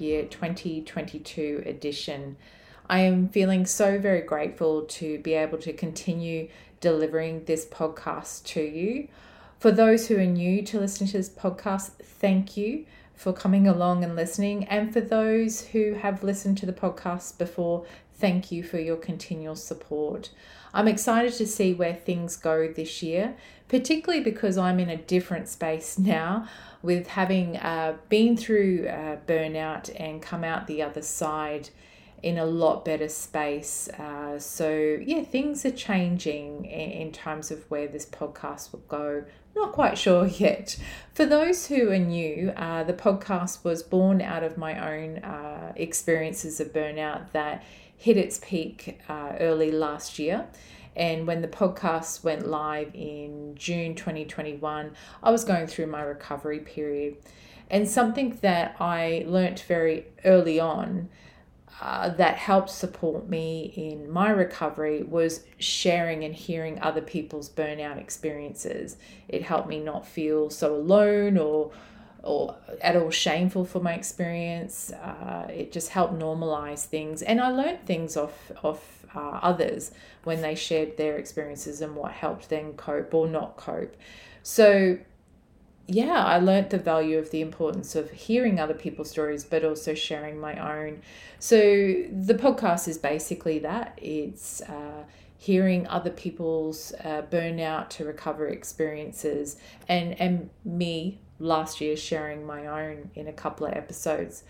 Year 2022 edition. I am feeling so very grateful to be able to continue delivering this podcast to you. For those who are new to listening to this podcast, thank you for coming along and listening. And for those who have listened to the podcast before, thank you for your continual support. I'm excited to see where things go this year, particularly because I'm in a different space now with having uh, been through uh, burnout and come out the other side in a lot better space. Uh, so, yeah, things are changing in, in terms of where this podcast will go. Not quite sure yet. For those who are new, uh, the podcast was born out of my own uh, experiences of burnout that hit its peak uh, early last year. And when the podcast went live in June 2021, I was going through my recovery period. And something that I learnt very early on uh, that helped support me in my recovery was sharing and hearing other people's burnout experiences. It helped me not feel so alone or or at all shameful for my experience. Uh, it just helped normalize things, and I learned things off off uh, others when they shared their experiences and what helped them cope or not cope. So yeah, I learned the value of the importance of hearing other people's stories, but also sharing my own. So the podcast is basically that it's uh, hearing other people's uh, burnout to recover experiences, and and me last year sharing my own in a couple of episodes.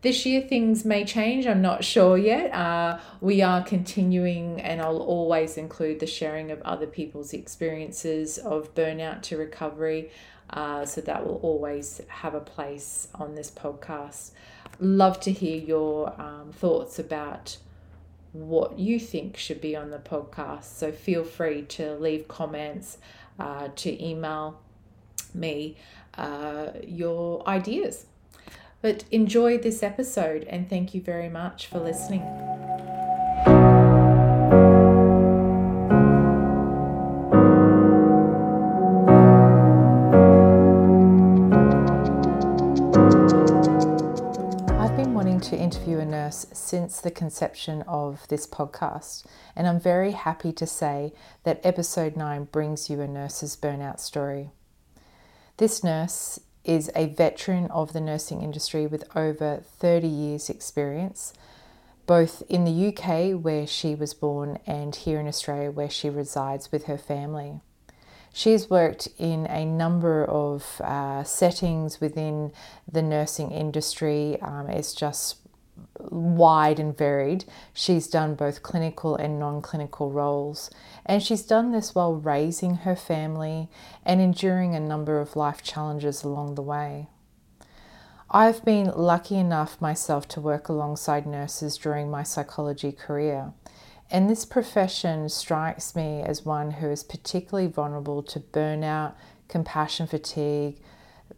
This year, things may change. I'm not sure yet. Uh, we are continuing, and I'll always include the sharing of other people's experiences of burnout to recovery. Uh, so that will always have a place on this podcast. Love to hear your um, thoughts about what you think should be on the podcast. So feel free to leave comments, uh, to email me uh, your ideas. But enjoy this episode and thank you very much for listening. I've been wanting to interview a nurse since the conception of this podcast, and I'm very happy to say that episode 9 brings you a nurse's burnout story. This nurse is a veteran of the nursing industry with over 30 years' experience, both in the UK, where she was born, and here in Australia, where she resides with her family. She has worked in a number of uh, settings within the nursing industry. Um, it's just wide and varied. She's done both clinical and non clinical roles, and she's done this while raising her family and enduring a number of life challenges along the way. I've been lucky enough myself to work alongside nurses during my psychology career, and this profession strikes me as one who is particularly vulnerable to burnout, compassion fatigue,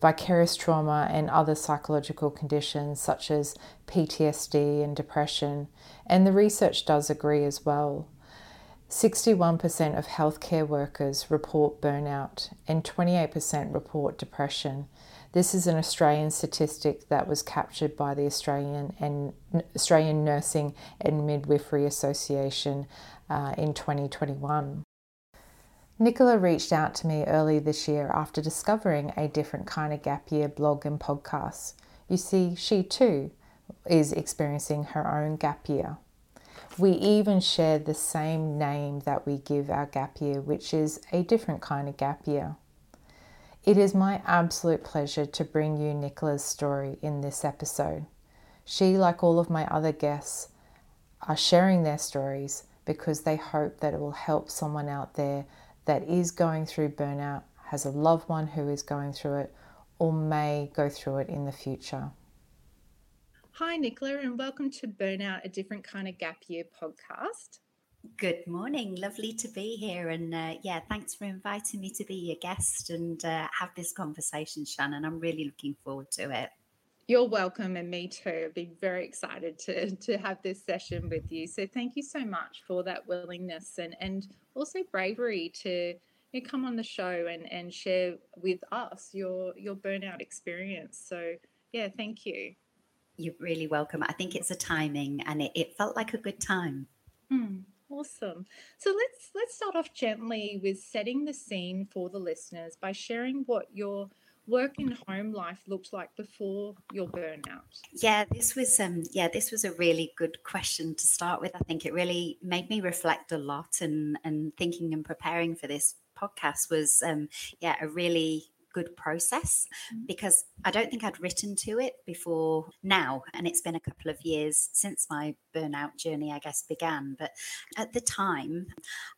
vicarious trauma, and other psychological conditions such as PTSD and depression. And the research does agree as well. 61% of healthcare workers report burnout and 28% report depression. This is an Australian statistic that was captured by the Australian and Australian Nursing and Midwifery Association uh, in 2021. Nicola reached out to me early this year after discovering a different kind of gap year blog and podcast. You see, she too is experiencing her own gap year. We even share the same name that we give our gap year, which is a different kind of gap year. It is my absolute pleasure to bring you Nicola's story in this episode. She, like all of my other guests, are sharing their stories because they hope that it will help someone out there that is going through burnout, has a loved one who is going through it, or may go through it in the future. Hi, Nicola, and welcome to Burnout, a different kind of gap year podcast. Good morning. Lovely to be here. And uh, yeah, thanks for inviting me to be your guest and uh, have this conversation, Shannon. I'm really looking forward to it. You're welcome, and me too. I've been very excited to, to have this session with you. So, thank you so much for that willingness and, and also bravery to you know, come on the show and, and share with us your, your burnout experience. So, yeah, thank you. You're really welcome. I think it's a timing and it, it felt like a good time. Mm, awesome. So let's let's start off gently with setting the scene for the listeners by sharing what your work and home life looked like before your burnout. Yeah, this was um yeah, this was a really good question to start with. I think it really made me reflect a lot and and thinking and preparing for this podcast was um yeah, a really good process mm-hmm. because I don't think I'd written to it before now. And it's been a couple of years since my burnout journey, I guess, began. But at the time,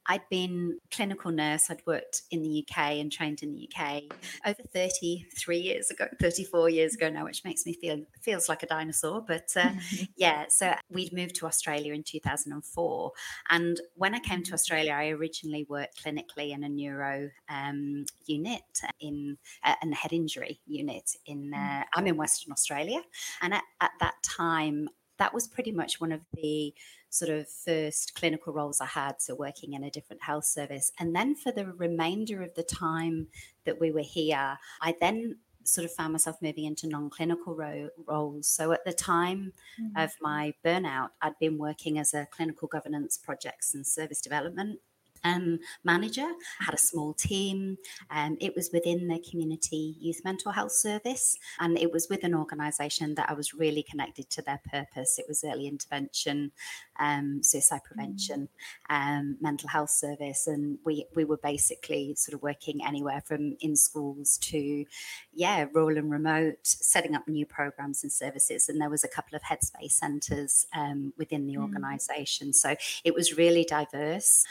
I'd been clinical nurse. I'd worked in the UK and trained in the UK over 33 years ago, 34 years ago now, which makes me feel feels like a dinosaur. But uh, mm-hmm. yeah, so we'd moved to Australia in 2004. And when I came to mm-hmm. Australia, I originally worked clinically in a neuro um, unit in uh, and head injury unit in mm. uh, I'm in Western Australia, and at, at that time that was pretty much one of the sort of first clinical roles I had. So, working in a different health service. And then for the remainder of the time that we were here, I then sort of found myself moving into non clinical ro- roles. So, at the time mm-hmm. of my burnout, I'd been working as a clinical governance projects and service development um, manager. I had a small team. Um, it was within the community youth mental health service, and it was with an organisation that I was really connected to their purpose. It was early intervention, um, suicide prevention, um, mental health service, and we we were basically sort of working anywhere from in schools to, yeah, rural and remote, setting up new programs and services. And there was a couple of headspace centres um, within the mm. organisation, so it was really diverse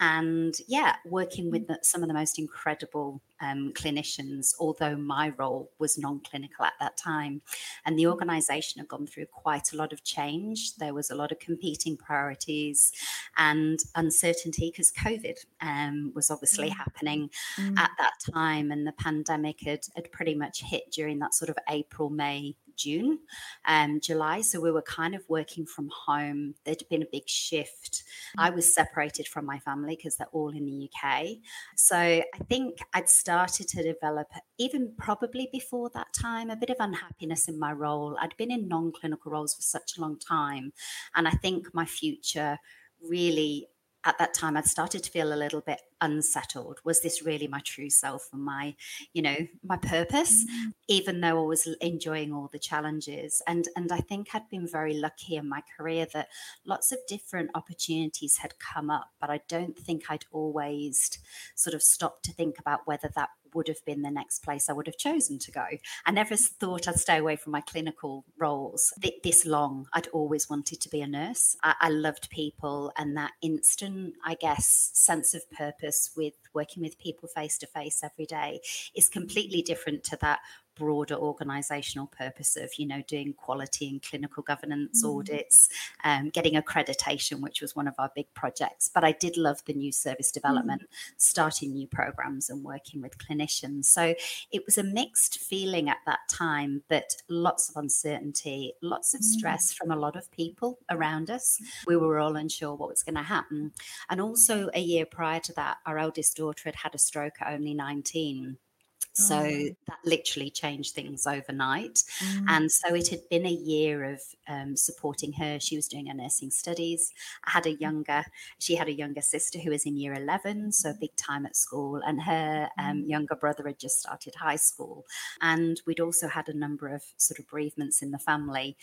and yeah, working with the, some of the most incredible um, clinicians, although my role was non clinical at that time. And the organization had gone through quite a lot of change. There was a lot of competing priorities and uncertainty because COVID um, was obviously mm. happening mm. at that time. And the pandemic had, had pretty much hit during that sort of April, May June, um, July. So we were kind of working from home. There'd been a big shift. I was separated from my family because they're all in the UK. So I think I'd started to develop, even probably before that time, a bit of unhappiness in my role. I'd been in non clinical roles for such a long time. And I think my future really at that time I'd started to feel a little bit unsettled. Was this really my true self and my, you know, my purpose? Mm-hmm. Even though I was enjoying all the challenges. And and I think I'd been very lucky in my career that lots of different opportunities had come up, but I don't think I'd always sort of stopped to think about whether that would have been the next place I would have chosen to go. I never thought I'd stay away from my clinical roles this long. I'd always wanted to be a nurse. I, I loved people and that instant, I guess, sense of purpose with working with people face to face every day is completely different to that broader organizational purpose of you know doing quality and clinical governance mm. audits um, getting accreditation which was one of our big projects but i did love the new service development mm. starting new programs and working with clinicians so it was a mixed feeling at that time but lots of uncertainty lots of mm. stress from a lot of people around us we were all unsure what was going to happen and also a year prior to that our eldest daughter had had a stroke at only 19 so oh. that literally changed things overnight. Mm. And so it had been a year of um, supporting her. She was doing her nursing studies. I had a younger, she had a younger sister who was in year 11, so big time at school. And her um, mm. younger brother had just started high school. And we'd also had a number of sort of bereavements in the family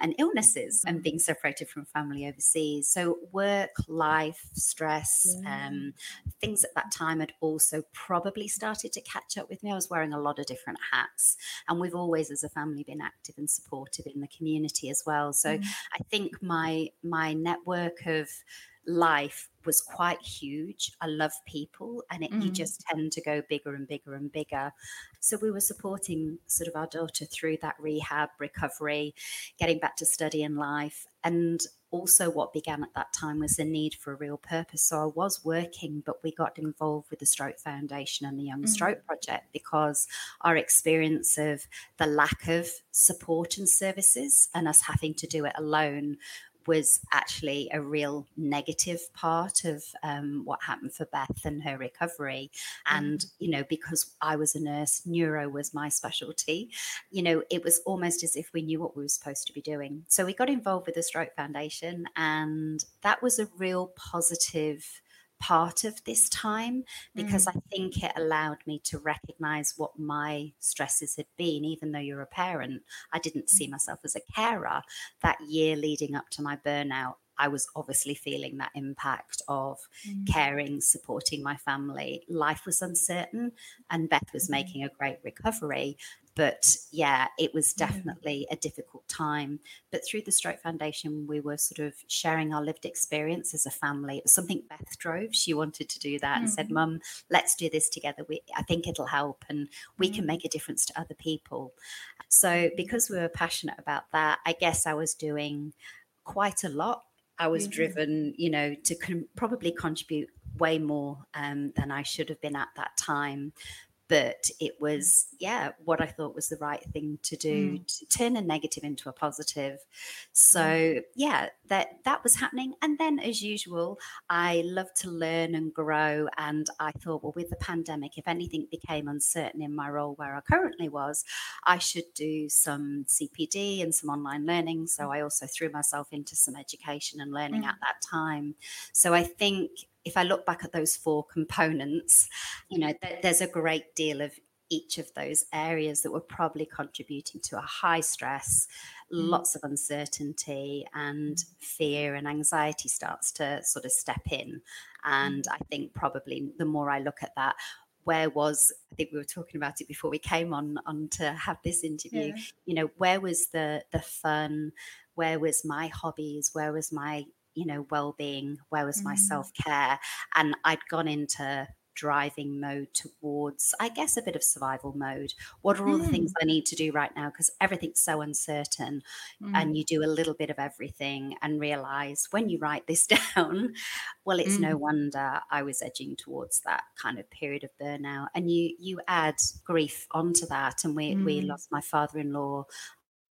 and illnesses and being separated from family overseas. So work, life, stress, yeah. um, things at that time had also probably started to catch up with me. Was wearing a lot of different hats. And we've always, as a family, been active and supportive in the community as well. So mm. I think my my network of life was quite huge. I love people and it, mm. you just tend to go bigger and bigger and bigger. So we were supporting sort of our daughter through that rehab, recovery, getting back to study and life. And also what began at that time was the need for a real purpose. So I was working, but we got involved with the Stroke Foundation and the Young mm. Stroke Project because our experience of the lack of support and services and us having to do it alone was actually a real negative part of um, what happened for Beth and her recovery. And, mm. you know, because I was a nurse, neuro was my specialty, you know, it was almost as if we knew what we were supposed to be doing. So we got involved with the Stroke Foundation, and that was a real positive part of this time because mm. I think it allowed me to recognize what my stresses had been. Even though you're a parent, I didn't see mm. myself as a carer. That year leading up to my burnout, I was obviously feeling that impact of mm. caring, supporting my family. Life was uncertain, and Beth was mm. making a great recovery. But yeah, it was definitely a difficult time. But through the Stroke Foundation, we were sort of sharing our lived experience as a family. It was something Beth drove. She wanted to do that mm-hmm. and said, mm-hmm. Mum, let's do this together. We, I think it'll help and we mm-hmm. can make a difference to other people. So, because we were passionate about that, I guess I was doing quite a lot. I was mm-hmm. driven, you know, to probably contribute way more um, than I should have been at that time but it was yeah what i thought was the right thing to do mm. to turn a negative into a positive so mm. yeah that that was happening and then as usual i love to learn and grow and i thought well with the pandemic if anything became uncertain in my role where i currently was i should do some cpd and some online learning so mm. i also threw myself into some education and learning mm. at that time so i think if I look back at those four components, you know, th- there's a great deal of each of those areas that were probably contributing to a high stress, mm. lots of uncertainty, and fear and anxiety starts to sort of step in. And mm. I think probably the more I look at that, where was I think we were talking about it before we came on on to have this interview. Yeah. You know, where was the the fun? Where was my hobbies? Where was my you know, well-being, where was my mm. self-care? And I'd gone into driving mode towards, I guess, a bit of survival mode. What are all mm. the things mm. I need to do right now? Because everything's so uncertain. Mm. And you do a little bit of everything and realize when you write this down, well, it's mm. no wonder I was edging towards that kind of period of burnout. And you you add grief onto that. And we we mm. lost my father-in-law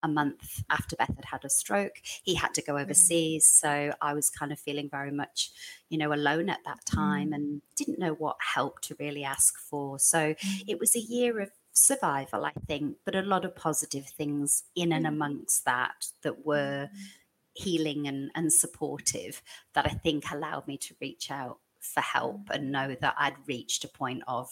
a month after Beth had had a stroke. He had to go mm. overseas. So I was kind of feeling very much, you know, alone at that time mm. and didn't know what help to really ask for. So mm. it was a year of survival, I think, but a lot of positive things in and amongst that that were healing and, and supportive that I think allowed me to reach out for help and know that I'd reached a point of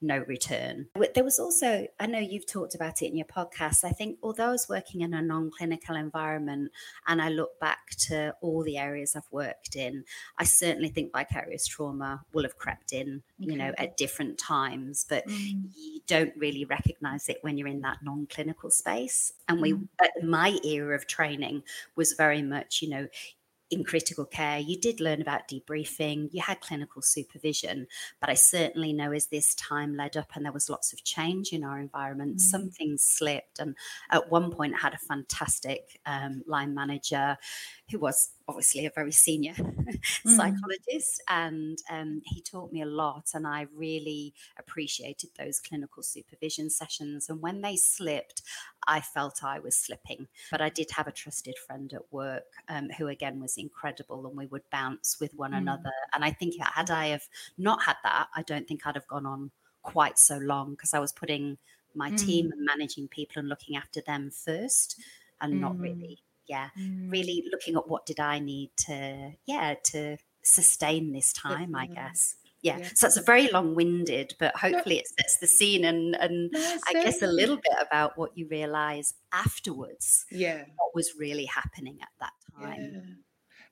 no return. There was also, I know you've talked about it in your podcast. I think although I was working in a non clinical environment and I look back to all the areas I've worked in, I certainly think vicarious trauma will have crept in, okay. you know, at different times, but mm. you don't really recognize it when you're in that non clinical space. And we, mm. my era of training was very much, you know, in critical care, you did learn about debriefing, you had clinical supervision, but I certainly know as this time led up and there was lots of change in our environment, mm. some things slipped. And at one point, I had a fantastic um, line manager who was obviously a very senior mm. psychologist, and um, he taught me a lot. And I really appreciated those clinical supervision sessions. And when they slipped, I felt I was slipping. But I did have a trusted friend at work um, who, again, was incredible, and we would bounce with one mm. another. And I think had I have not had that, I don't think I'd have gone on quite so long because I was putting my mm. team and managing people and looking after them first and not mm. really yeah mm. really looking at what did i need to yeah to sustain this time i guess yeah. yeah. so it's a very long-winded but hopefully it sets the scene and and i guess a little bit about what you realize afterwards yeah what was really happening at that time yeah.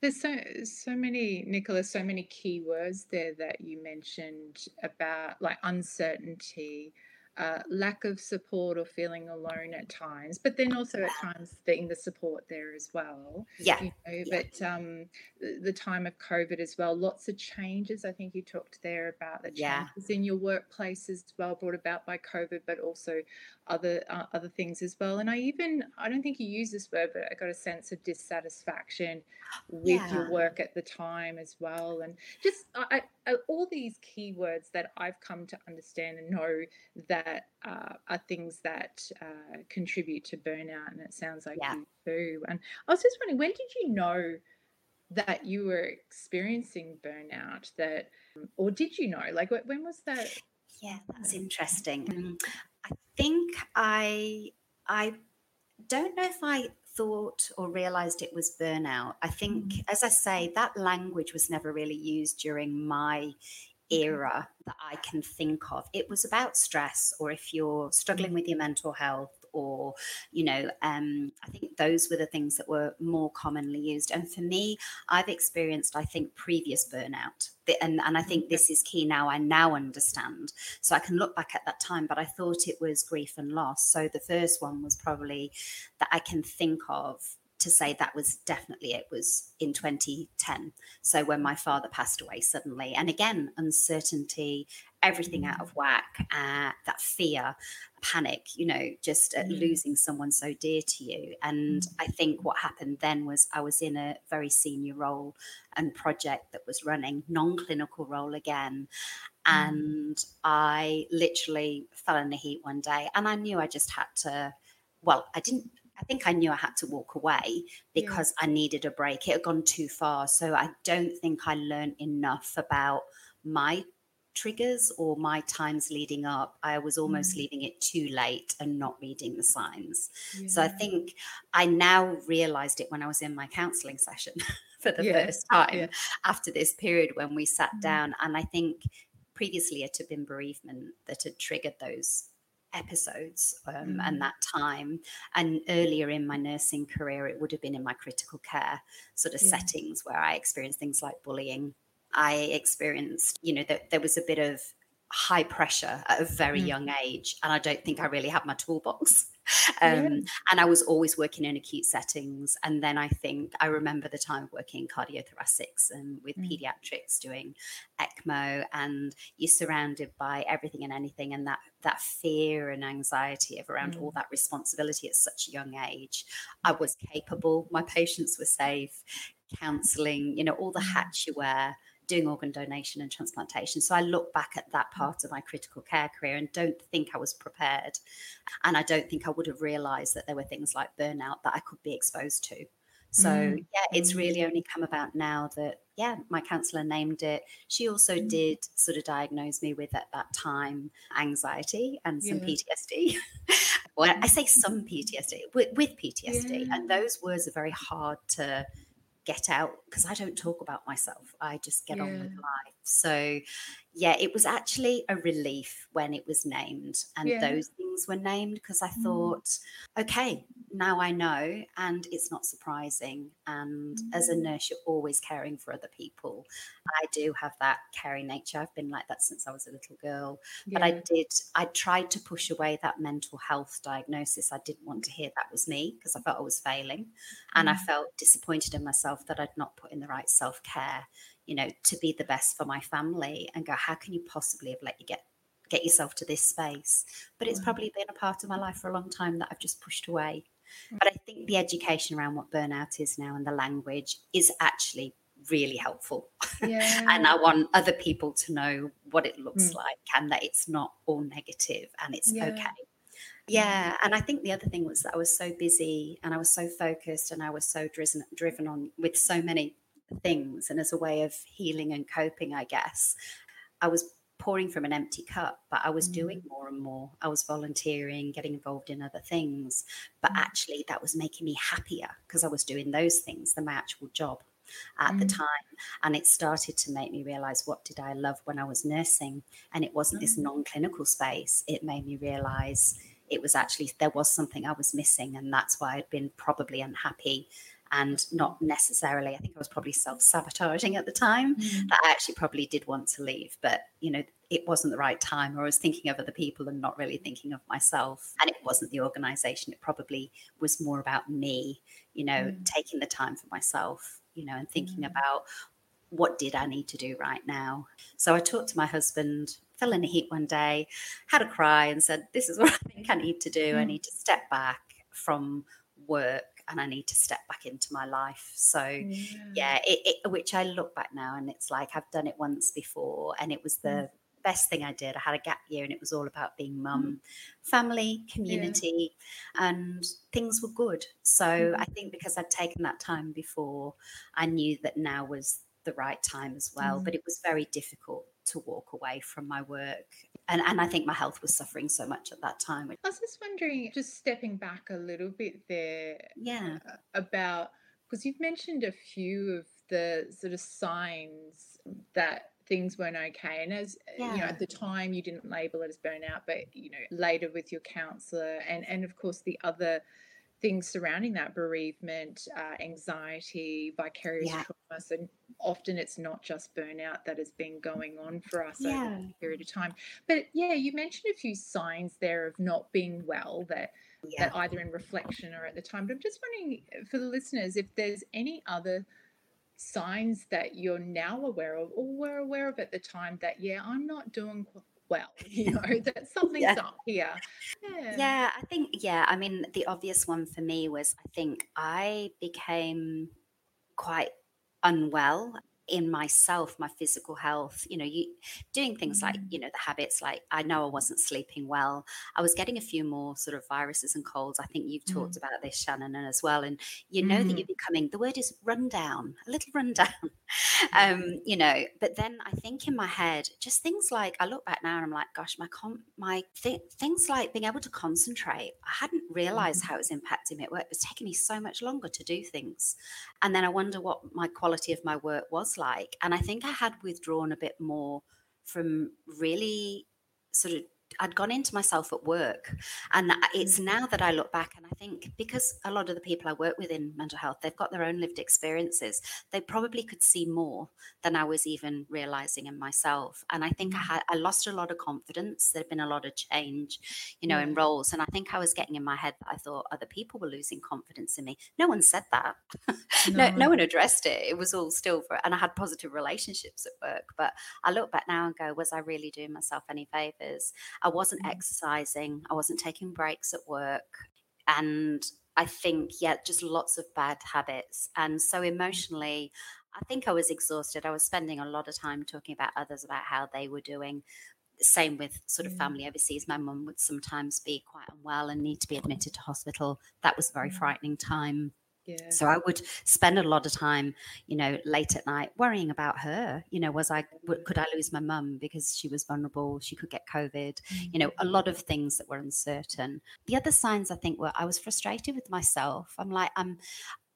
There's so so many, Nicholas, so many key words there that you mentioned about like uncertainty, uh, lack of support or feeling alone at times, but then also at times being the support there as well. Yeah. You know, yeah. But um, the, the, time of COVID as well, lots of changes. I think you talked there about the changes yeah. in your workplace as well brought about by COVID, but also other uh, other things as well. And I even I don't think you use this word, but I got a sense of dissatisfaction with yeah. your work at the time as well, and just I, I, all these keywords that I've come to understand and know that uh, are things that uh, contribute to burnout. And it sounds like yeah. you too. And I was just wondering, when did you know? that you were experiencing burnout that or did you know like when was that yeah that's interesting um, i think i i don't know if i thought or realized it was burnout i think mm-hmm. as i say that language was never really used during my era that I can think of. It was about stress, or if you're struggling mm. with your mental health, or you know um, i think those were the things that were more commonly used. And for me i've experienced i think previous burnout. And, and i think this is key now. I now understand. So i can look back at that time but i thought it was grief and loss. So the first one was probably that i can think of to say that was definitely it was in 2010 so when my father passed away suddenly and again uncertainty everything out mm. of whack uh, that fear panic you know just uh, mm. losing someone so dear to you and mm. i think what happened then was i was in a very senior role and project that was running non-clinical role again and i literally fell in the heat one day and i knew i just had to well i didn't I think I knew I had to walk away because yeah. I needed a break. It had gone too far. So I don't think I learned enough about my triggers or my times leading up. I was almost mm. leaving it too late and not reading the signs. Yeah. So I think I now realized it when I was in my counseling session for the yeah. first time after this period when we sat mm. down. And I think previously it had been bereavement that had triggered those episodes um, mm. and that time. And earlier in my nursing career, it would have been in my critical care sort of yeah. settings where I experienced things like bullying. I experienced, you know, that there was a bit of high pressure at a very mm. young age. And I don't think I really had my toolbox. Um, yeah. And I was always working in acute settings. And then I think I remember the time working in cardiothoracics and with mm. pediatrics doing ECMO, and you're surrounded by everything and anything, and that that fear and anxiety of around mm. all that responsibility at such a young age. I was capable. My patients were safe. Counselling, you know, all the mm. hats you wear doing organ donation and transplantation. So I look back at that part of my critical care career and don't think I was prepared. And I don't think I would have realized that there were things like burnout that I could be exposed to. So mm. yeah, it's really mm. only come about now that yeah, my counselor named it. She also mm. did sort of diagnose me with at that time anxiety and some yeah. PTSD. well, I say some PTSD with, with PTSD, yeah. and those words are very hard to get out because I don't talk about myself. I just get yeah. on with life. So, yeah, it was actually a relief when it was named and yeah. those things were named because I mm. thought, okay, now I know, and it's not surprising. And mm. as a mm. nurse, you're always caring for other people. I do have that caring nature. I've been like that since I was a little girl. Yeah. But I did, I tried to push away that mental health diagnosis. I didn't want to hear that was me because I felt I was failing. And I mm. felt disappointed in myself that I'd not put in the right self care, you know, to be the best for my family and go, how can you possibly have let you get get yourself to this space. But it's probably been a part of my life for a long time that I've just pushed away. But I think the education around what burnout is now and the language is actually really helpful. Yeah. and I want other people to know what it looks mm. like and that it's not all negative and it's yeah. okay. Yeah, and I think the other thing was that I was so busy and I was so focused and I was so driven driven on with so many things and as a way of healing and coping, I guess. I was pouring from an empty cup, but I was mm. doing more and more. I was volunteering, getting involved in other things. But mm. actually, that was making me happier because I was doing those things than my actual job at mm. the time. And it started to make me realize what did I love when I was nursing? And it wasn't this mm. non clinical space. It made me realize it was actually there was something I was missing. And that's why I'd been probably unhappy and not necessarily, I think I was probably self sabotaging at the time mm. that I actually probably did want to leave, but you know, it wasn't the right time, or I was thinking of other people and not really thinking of myself. And it wasn't the organization, it probably was more about me, you know, mm. taking the time for myself, you know, and thinking mm. about what did I need to do right now. So I talked to my husband fell in a heat one day, had a cry, and said, This is what I think I need to do. I mm. need to step back from work and I need to step back into my life. So yeah, yeah it, it, which I look back now and it's like I've done it once before, and it was the mm. best thing I did. I had a gap year and it was all about being mum, mm. family, community, yeah. and things were good. So mm. I think because I'd taken that time before, I knew that now was the right time as well. Mm. But it was very difficult to walk away from my work. And, and I think my health was suffering so much at that time. I was just wondering, just stepping back a little bit there. Yeah. Uh, about, because you've mentioned a few of the sort of signs that things weren't okay and as yeah. you know at the time you didn't label it as burnout but you know later with your counselor and and of course the other things surrounding that bereavement, uh, anxiety, vicarious yeah. trauma. So often it's not just burnout that has been going on for us yeah. over a period of time. But yeah, you mentioned a few signs there of not being well that. Yeah. That either in reflection or at the time. But I'm just wondering uh, for the listeners if there's any other signs that you're now aware of or were aware of at the time that, yeah, I'm not doing well you know that something's yeah. up here yeah. yeah i think yeah i mean the obvious one for me was i think i became quite unwell in myself, my physical health, you know, you doing things mm-hmm. like, you know, the habits like I know I wasn't sleeping well. I was getting a few more sort of viruses and colds. I think you've mm-hmm. talked about this, Shannon, as well. And you know mm-hmm. that you're becoming the word is rundown, a little rundown. um, you know, but then I think in my head, just things like I look back now and I'm like, gosh, my com my th- things like being able to concentrate. I hadn't realized mm-hmm. how it was impacting me at work. It was taking me so much longer to do things. And then I wonder what my quality of my work was like. And I think I had withdrawn a bit more from really sort of I'd gone into myself at work. And it's mm. now that I look back and I think because a lot of the people I work with in mental health, they've got their own lived experiences, they probably could see more than I was even realizing in myself. And I think I mm. had I lost a lot of confidence. There'd been a lot of change, you know, in roles. And I think I was getting in my head that I thought other people were losing confidence in me. No one said that. no. no, no one addressed it. It was all still for and I had positive relationships at work. But I look back now and go, was I really doing myself any favors? I wasn't mm. exercising, I wasn't taking breaks at work. And I think, yeah, just lots of bad habits. And so mm. emotionally, I think I was exhausted. I was spending a lot of time talking about others about how they were doing. Same with sort of family overseas. My mum would sometimes be quite unwell and need to be admitted to hospital. That was a very mm. frightening time. Yeah. So I would spend a lot of time, you know, late at night worrying about her. You know, was I could I lose my mum because she was vulnerable? She could get COVID. Mm-hmm. You know, a lot of things that were uncertain. The other signs I think were I was frustrated with myself. I'm like I'm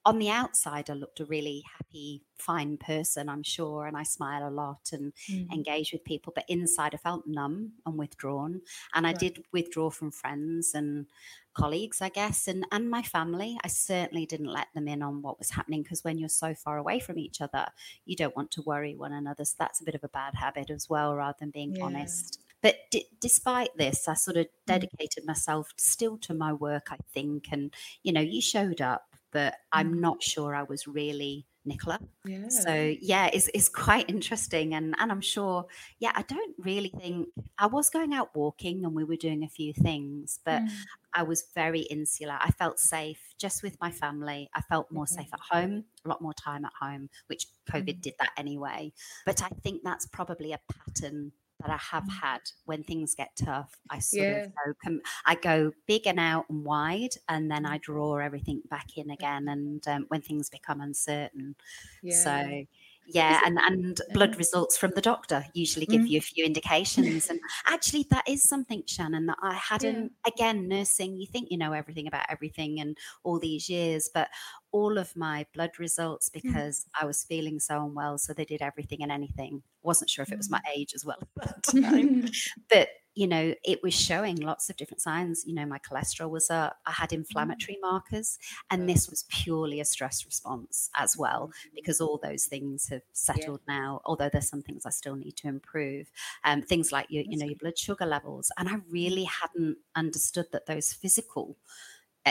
on the outside, I looked a really happy, fine person, I'm sure, and I smile a lot and mm. engage with people. But inside, I felt numb and withdrawn, and I did withdraw from friends and colleagues, I guess, and and my family. I certainly didn't let them in on what was happening because when you're so far away from each other, you don't want to worry one another. So that's a bit of a bad habit as well, rather than being yeah. honest. But d- despite this, I sort of mm. dedicated myself still to my work, I think. And, you know, you showed up but I'm mm. not sure I was really Nicola. Yeah. So yeah, it's, it's quite interesting. And, and I'm sure, yeah, I don't really think I was going out walking and we were doing a few things, but mm. I was very insular. I felt safe just with my family. I felt more mm-hmm. safe at home, a lot more time at home, which COVID mm. did that anyway. But I think that's probably a pattern that I have mm. had when things get tough. I sort yeah. of go, I go big and out and wide, and then I mm. draw everything back in again. And um, when things become uncertain, yeah. so yeah and and blood results from the doctor usually give mm. you a few indications and actually that is something shannon that i hadn't yeah. again nursing you think you know everything about everything and all these years but all of my blood results mm. because mm. i was feeling so unwell so they did everything and anything wasn't sure if it was my mm. age as well but you know, it was showing lots of different signs. You know, my cholesterol was up, I had mm. inflammatory markers, and this was purely a stress response as well, because all those things have settled yeah. now, although there's some things I still need to improve. Um, things like your, you know, your blood sugar levels. And I really hadn't understood that those physical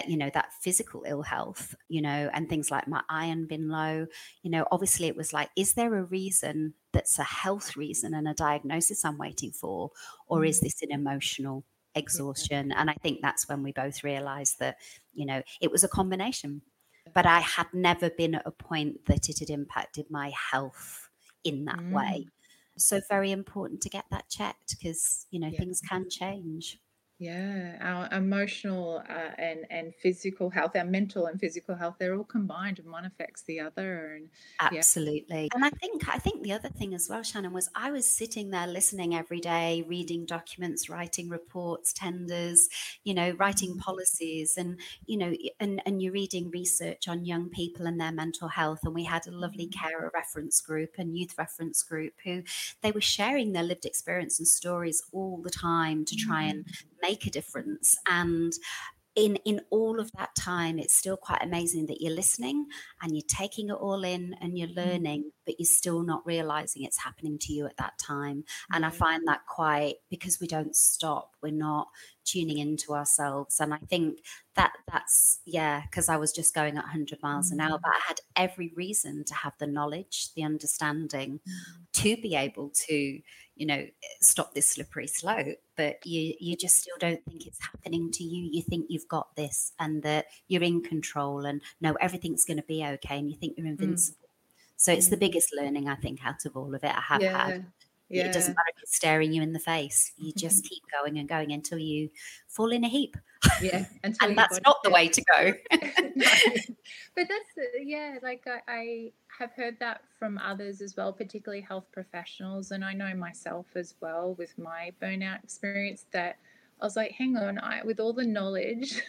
you know that physical ill health you know and things like my iron been low you know obviously it was like is there a reason that's a health reason and a diagnosis i'm waiting for or is mm. this an emotional exhaustion and i think that's when we both realized that you know it was a combination but i had never been at a point that it had impacted my health in that mm. way So, very important to get that checked because, you know, yeah. things can change. Yeah, our emotional uh, and and physical health, our mental and physical health, they're all combined, and one affects the other. And absolutely. Yeah. And I think I think the other thing as well, Shannon, was I was sitting there listening every day, reading documents, writing reports, tenders, you know, writing mm-hmm. policies, and you know, and and you're reading research on young people and their mental health. And we had a lovely mm-hmm. carer reference group and youth reference group who they were sharing their lived experience and stories all the time to try and mm-hmm make a difference. And in in all of that time it's still quite amazing that you're listening and you're taking it all in and you're mm. learning but you're still not realizing it's happening to you at that time and i find that quite because we don't stop we're not tuning into ourselves and i think that that's yeah because i was just going at 100 miles an hour mm. but i had every reason to have the knowledge the understanding mm. to be able to you know stop this slippery slope but you you just still don't think it's happening to you you think you've got this and that you're in control and no everything's going to be okay and you think you're mm. invincible mm. so it's the mm. biggest learning i think out of all of it i have yeah. had yeah. It doesn't matter if it's staring you in the face. You mm-hmm. just keep going and going until you fall in a heap. Yeah, and that's not the way to go. But that's yeah, like I, I have heard that from others as well, particularly health professionals, and I know myself as well with my burnout experience that I was like, hang on, I with all the knowledge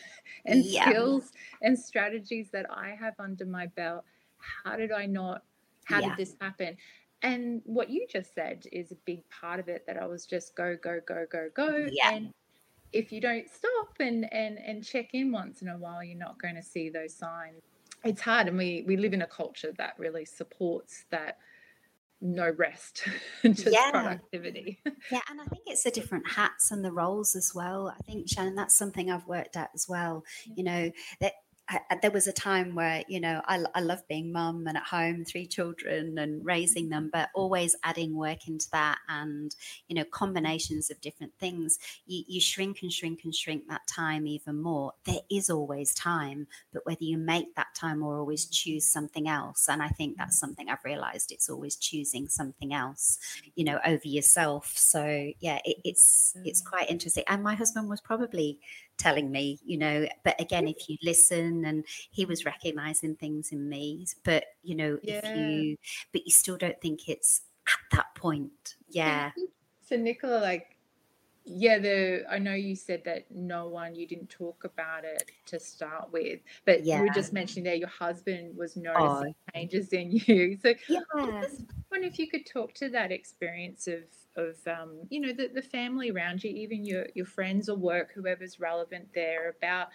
and yeah. skills and strategies that I have under my belt, how did I not? How yeah. did this happen? And what you just said is a big part of it that I was just go, go, go, go, go. Yeah. And if you don't stop and, and, and check in once in a while, you're not going to see those signs. It's hard. And we, we live in a culture that really supports that no rest, just yeah. productivity. yeah, and I think it's the different hats and the roles as well. I think Shannon, that's something I've worked at as well. You know that I, there was a time where you know I, I love being mum and at home three children and raising them but always adding work into that and you know combinations of different things. You, you shrink and shrink and shrink that time even more. There is always time but whether you make that time or always choose something else and i think that's something i've realized it's always choosing something else you know over yourself. So yeah it, it's it's mm. quite interesting. And my husband was probably telling me, you know. But again, if you listen, and he was recognizing things in me, but you know, yeah. if you, but you still don't think it's at that point, yeah. So Nicola, like, yeah, the I know you said that no one you didn't talk about it to start with, but yeah. you were just mentioning there your husband was noticing oh. changes in you. So yeah. I just wonder if you could talk to that experience of of um, you know the, the family around you, even your your friends or work, whoever's relevant there, about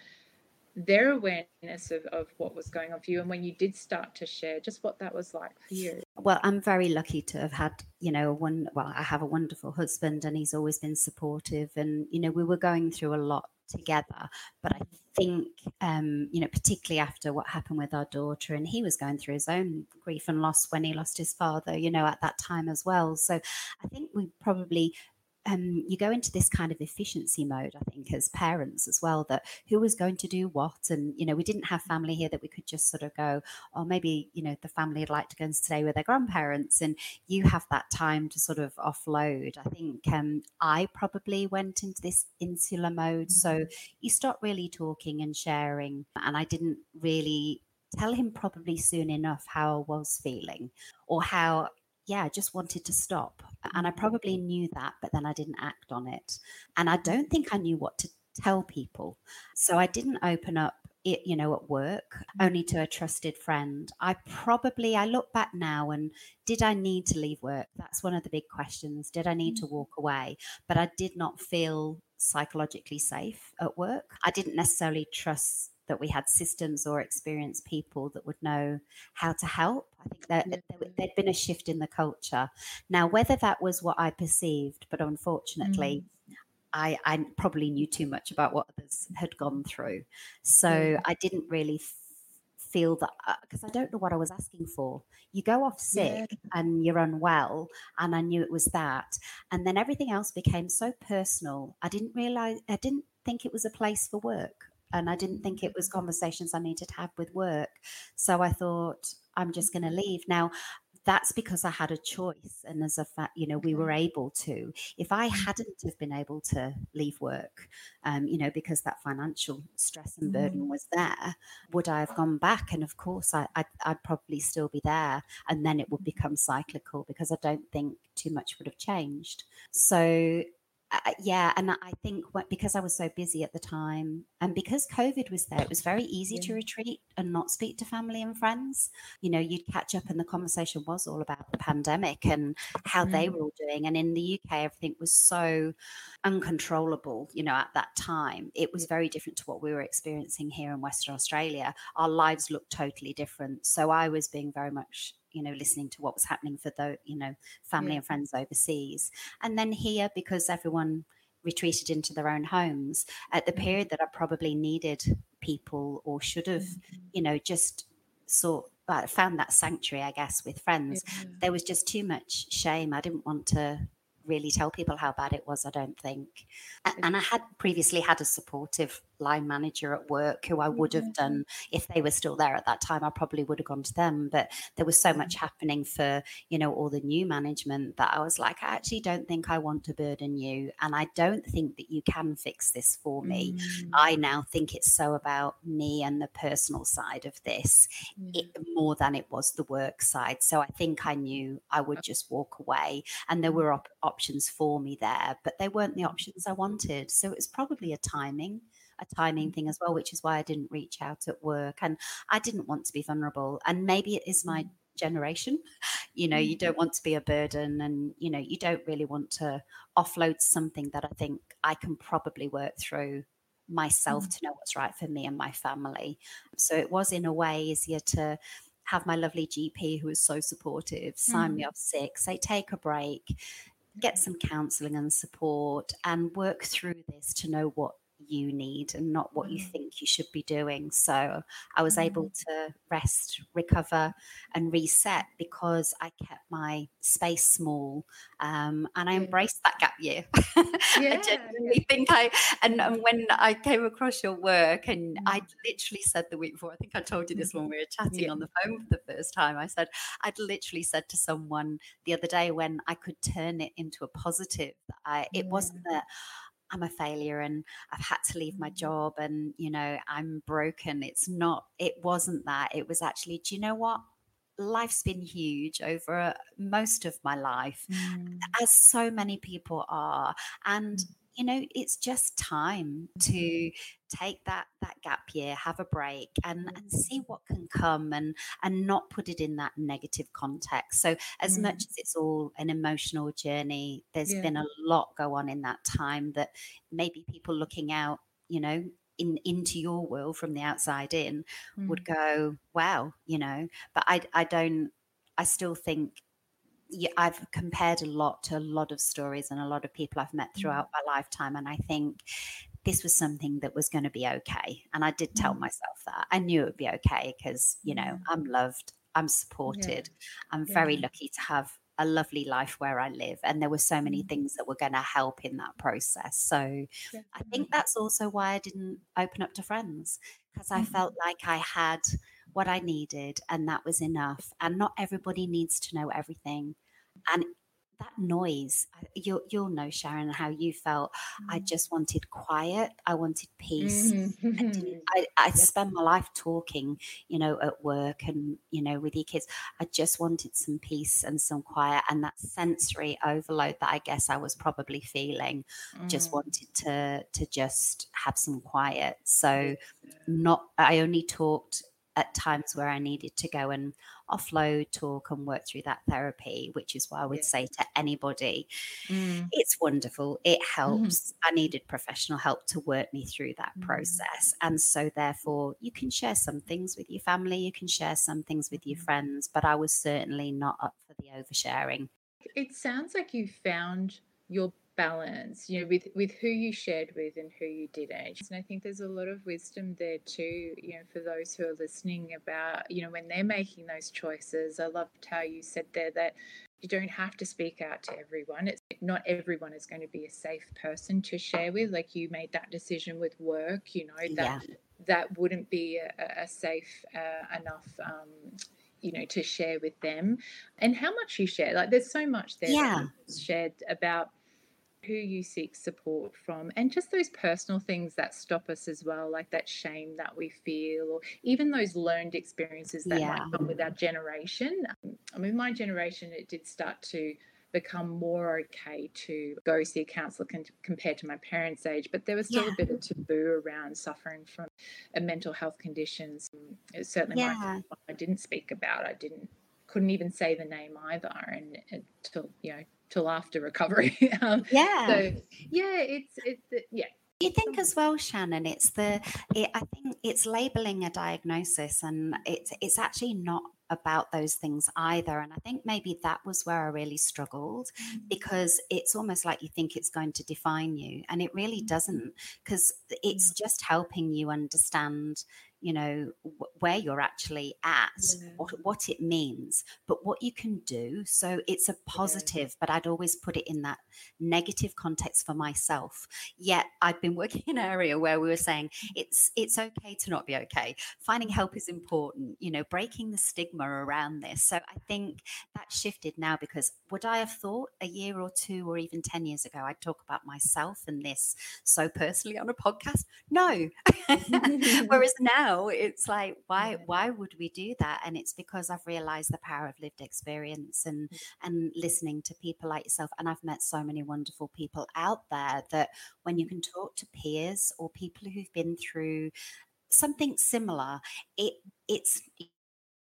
their awareness of, of what was going on for you and when you did start to share just what that was like for you. Well i'm very lucky to have had you know one well i have a wonderful husband and he's always been supportive and you know we were going through a lot together. But i think um you know particularly after what happened with our daughter and he was going through his own grief and loss when he lost his father you know at that time as well. So i think we probably um, you go into this kind of efficiency mode, I think, as parents as well, that who was going to do what. And, you know, we didn't have family here that we could just sort of go, or oh, maybe, you know, the family would like to go and stay with their grandparents. And you have that time to sort of offload. I think um, I probably went into this insular mode. So mm-hmm. you stop really talking and sharing. And I didn't really tell him probably soon enough how I was feeling or how yeah, I just wanted to stop. And I mm-hmm. probably knew that, but then I didn't act on it. And I don't think I knew what to tell people. So I didn't open up it, you know, at work, only to a trusted friend. I probably, I look back now and did I need to leave work? That's one of the big questions. Did I need to mm-hmm. walk away? But I did not feel psychologically safe at work. I didn't necessarily trust that we had systems or experienced people that would know how to help. I think that yeah. there'd been a shift in the culture. Now, whether that was what I perceived, but unfortunately, mm. I, I, probably knew too much about what others had gone through. So yeah. I didn't really f- feel that because uh, I don't know what I was asking for. You go off sick yeah. and you're unwell, and I knew it was that. And then everything else became so personal. I didn't realize, I didn't think it was a place for work and I didn't think it was conversations I needed to have with work. So I thought, I'm just going to leave. Now, that's because I had a choice. And as a fact, you know, we were able to. If I mm. hadn't have been able to leave work, um, you know, because that financial stress and burden was there, would I have gone back? And of course, I, I'd, I'd probably still be there. And then it would become cyclical because I don't think too much would have changed. So uh, yeah, and I think what, because I was so busy at the time, and because COVID was there, it was very easy yeah. to retreat and not speak to family and friends. You know, you'd catch up, and the conversation was all about the pandemic and how mm. they were all doing. And in the UK, everything was so uncontrollable. You know, at that time, it was very different to what we were experiencing here in Western Australia. Our lives looked totally different. So I was being very much you know listening to what was happening for the you know family yeah. and friends overseas and then here because everyone retreated into their own homes at the mm-hmm. period that I probably needed people or should have, mm-hmm. you know, just sort uh, found that sanctuary, I guess, with friends. Yeah. There was just too much shame. I didn't want to really tell people how bad it was, I don't think. And I had previously had a supportive line manager at work who I would have mm-hmm. done if they were still there at that time. I probably would have gone to them. But there was so much happening for, you know, all the new management that I was like, I actually don't think I want to burden you. And I don't think that you can fix this for me. Mm. I now think it's so about me and the personal side of this it, more than it was the work side. So I think I knew I would just walk away. And there mm. were op- options for me there, but they weren't the options I wanted. So it was probably a timing a timing thing as well, which is why I didn't reach out at work. And I didn't want to be vulnerable. And maybe it is my mm. generation. You know, you mm. don't want to be a burden and, you know, you don't really want to offload something that I think I can probably work through myself mm. to know what's right for me and my family. So it was in a way easier to have my lovely GP who was so supportive sign mm. me off sick, say take a break, get some counseling and support and work through this to know what you need and not what you mm. think you should be doing. So I was able mm. to rest, recover, and reset because I kept my space small um, and I embraced that gap year. Yeah, I genuinely think I, and, and, when I came across your work, and I mm. literally said the week before, I think I told you this when we were chatting yeah. on the phone for the first time. I said, I'd literally said to someone the other day when I could turn it into a positive, I, it wasn't that I'm a failure and I've had to leave my mm. job and, you know, I'm broken. It's not, it wasn't that. It was actually, do you know what? Life's been huge over uh, most of my life, mm. as so many people are. And mm you know it's just time to mm-hmm. take that that gap year have a break and and see mm-hmm. what can come and and not put it in that negative context so as mm. much as it's all an emotional journey there's yeah. been a lot go on in that time that maybe people looking out you know in into your world from the outside in mm. would go wow you know but i i don't i still think I've compared a lot to a lot of stories and a lot of people I've met mm. throughout my lifetime. And I think this was something that was going to be okay. And I did tell mm. myself that. I knew it would be okay because, you know, I'm loved, I'm supported. Yeah. I'm yeah. very lucky to have a lovely life where I live. And there were so many mm. things that were going to help in that process. So yeah. I think that's also why I didn't open up to friends because I felt like I had what I needed and that was enough. And not everybody needs to know everything. And that noise, you'll, you'll know, Sharon, how you felt. Mm. I just wanted quiet. I wanted peace. Mm-hmm. I, I spend my life talking, you know, at work and, you know, with your kids. I just wanted some peace and some quiet. And that sensory overload that I guess I was probably feeling, mm. just wanted to, to just have some quiet. So, not, I only talked at times where I needed to go and offload, talk, and work through that therapy, which is why I would yeah. say to anybody, mm. it's wonderful. It mm-hmm. helps. Mm. I needed professional help to work me through that mm. process. And so, therefore, you can share some things with your family, you can share some things with your mm-hmm. friends, but I was certainly not up for the oversharing. It sounds like you found your balance you know with with who you shared with and who you didn't. And i think there's a lot of wisdom there too you know for those who are listening about you know when they're making those choices. I loved how you said there that you don't have to speak out to everyone. It's not everyone is going to be a safe person to share with. Like you made that decision with work you know that yeah. that wouldn't be a, a safe uh, enough um, you know to share with them. And how much you share like there's so much there Yeah. shared about who you seek support from and just those personal things that stop us as well like that shame that we feel or even those learned experiences that Yeah. might come with our generation i mean my generation it did start to become more okay to go see a counselor con- compared to my parents age but there was still Yeah. a bit of taboo around suffering from mental health conditions It certainly Yeah. I didn't speak about. I didn't couldn't even say the name either, and until you know till after recovery. um, Yeah. so yeah, it's it's it, yeah. Do you think as well, Shannon? It's the it, I think it's labeling a diagnosis, and it's it's actually not about those things either. And I think maybe that was where I really struggled mm. because it's almost like you think it's going to define you, and it really mm. doesn't, because it's just helping you understand, you know, wh- where you're actually at, Yeah. what what it means, but what you can do. So it's a positive, but I'd always put it in that negative context for myself yet I've been working in an area where we were saying it's it's okay to not be okay. Finding mm-hmm. help is important, you know, breaking the stigma around this. So I think that shifted now because would I have thought a year or two or even 10 years ago I'd talk about myself and this so personally on a podcast? No. Whereas now it's like why why would we do that? And it's because I've realized the power of lived experience and mm. and listening to people like yourself. And I've met so many wonderful people out there that when you can mm. talk to peers or people who've been through something similar it it's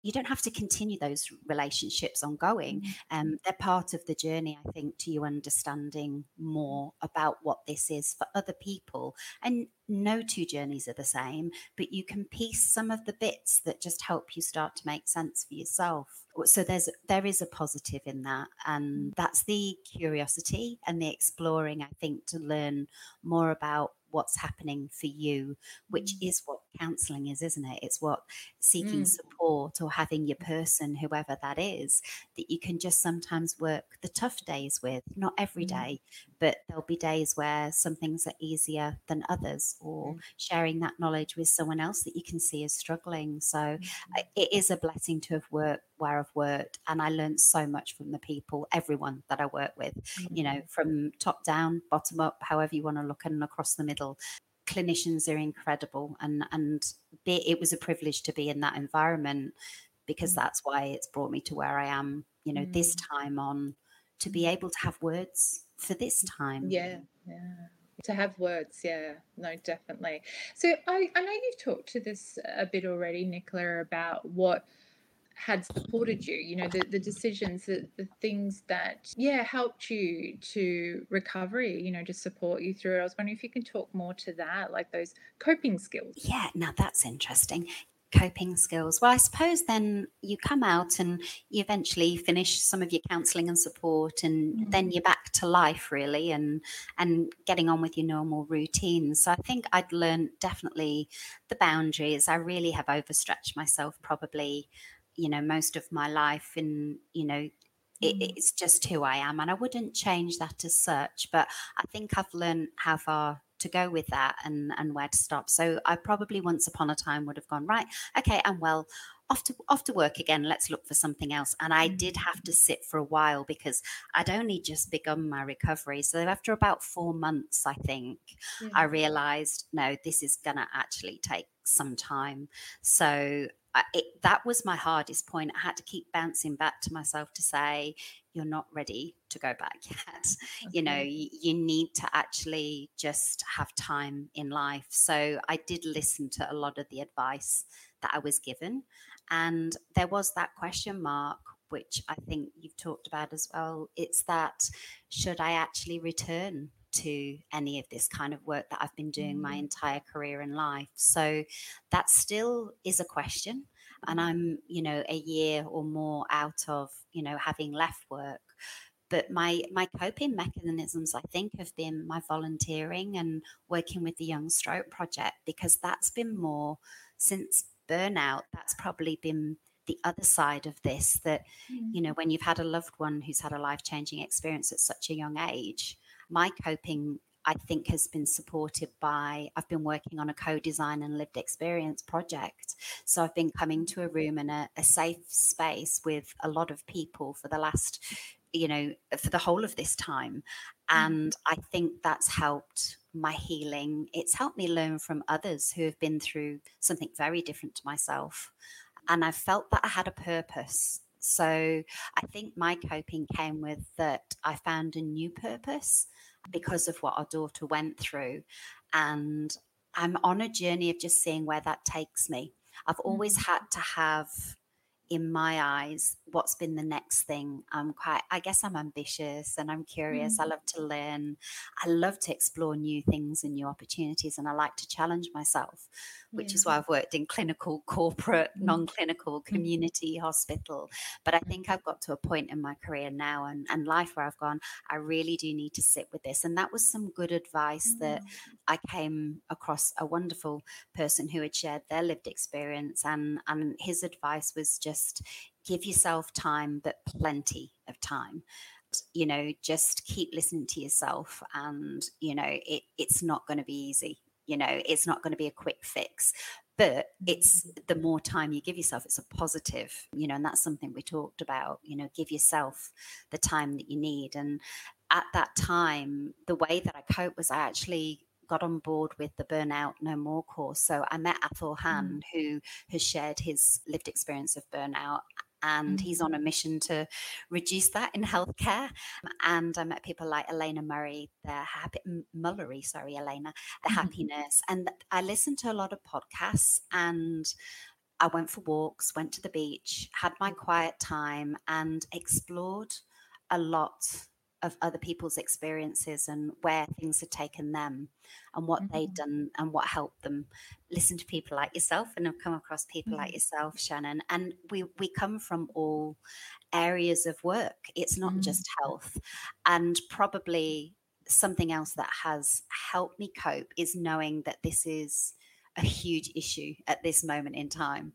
you don't have to continue those relationships ongoing. Mm-hmm. Um, they're part of the journey i think to you understanding more about what this is for other people. And no two journeys are the same but you can piece some of the bits that just help you start to make sense for yourself. So there's there is a positive in that and mm-hmm. that's the curiosity and the exploring i think to learn more about what's happening for you which mm-hmm. is what counseling is isn't it it's what seeking Mm. support or having your person whoever that is that you can just sometimes work the tough days with not every Mm. day but there'll be days where some things are easier than others or Mm. sharing that knowledge with someone else that you can see is struggling so Mm. It is a blessing to have worked where I've worked and I learned so much from the people everyone that I work with you know from top down bottom up however you want to look and across the middle clinicians are incredible and and it was a privilege to be in that environment because Mm. that's why it's brought me to where I am you know this time on to be able to have words for this time Yeah, yeah. To have words, yeah, no, definitely. So I, I know you've talked to this a bit already, Nicola, about what had supported you, you know, the, the decisions, the, the things that, yeah, helped you to recovery, you know, to support you through it. I was wondering if you can talk more to that, like those coping skills. Yeah, now that's interesting. Coping skills. Well, I suppose then you come out and you eventually finish some of your counselling and support, and mm-hmm. then you're back to life really, and and getting on with your normal routine So I think I'd learned definitely the boundaries. I really have overstretched myself, probably, you know, most of my life, and you know. It, mm. it's just who I am, and I wouldn't change that as such. But I think I've learned how far to go with that and and where to stop. So I probably once upon a time would have gone right. Okay, I'm well. Off to off to work again. Let's look for something else. And I mm. did have to sit for a while because I'd only just begun my recovery. So after about four months, I think Yeah. I mm. realised no, this is gonna actually take some time. So I, it, that was my hardest point. I had to keep bouncing back to myself to say, "You're not ready to go back yet." you know you, you need to actually just have time in life so i did listen to a lot of the advice that i was given and there was that question mark which i think you've talked about as well it's that should i actually return to any of this kind of work that i've been doing my Mm. entire career in life. So that still is a question and i'm you know a year or more out of you know having left work. But my my coping mechanisms i think have been my volunteering and working with the young stroke project because that's been more since burnout that's probably been the other side of this that you know when you've had a loved one who's had a life changing experience at such a young age my coping I think has been supported by, I've been working on a co design and lived experience project. So I've been coming to a room in a, a safe space with a lot of people for the last, you know, for the whole of this time. Mm. And I think that's helped my healing. It's helped me learn from others who have been through something very different to myself. And I felt that I had a purpose. So I think my coping came with that I found a new purpose because of what our daughter went through. And I'm on a journey of just seeing where that takes me. I've always mm-hmm. had to have in my eyes what's been the next thing i'm quite i guess i'm ambitious and i'm curious mm. i love to learn i love to explore new things and new opportunities and i like to challenge myself which yeah. is why i've worked in clinical corporate mm. non-clinical mm. community mm. hospital but i think i've got to a point in my career now and, and life where i've gone i really do need to sit with this and that was some good advice mm. that i came across a wonderful person who had shared their lived experience and and his advice was just give yourself time, but plenty of time. You know, just keep listening to yourself, and you know, it, it's not going to be easy. You know, it's not going to be a quick fix, but it's mm-hmm. the more time you give yourself it's a positive you know and that's something we talked about you know give yourself the time that you need and at that time the way that i coped was i actually got on board with the burnout no more course so i met athol han mm. who has shared his lived experience of burnout and he's on a mission to reduce that in healthcare. And I met people like Elena Murray, the happy Mullery, sorry, Elena, the mm-hmm. happiness. And I listened to a lot of podcasts and I went for walks, went to the beach, had my quiet time, and explored a lot of other people's experiences and where things had taken them and what mm-hmm. they'd done and what helped them listen to people like yourself and have come across people mm-hmm. like yourself shannon and we we come from all areas of work it's not mm-hmm. just health and probably something else that has helped me cope is knowing that this is a huge issue at this moment in time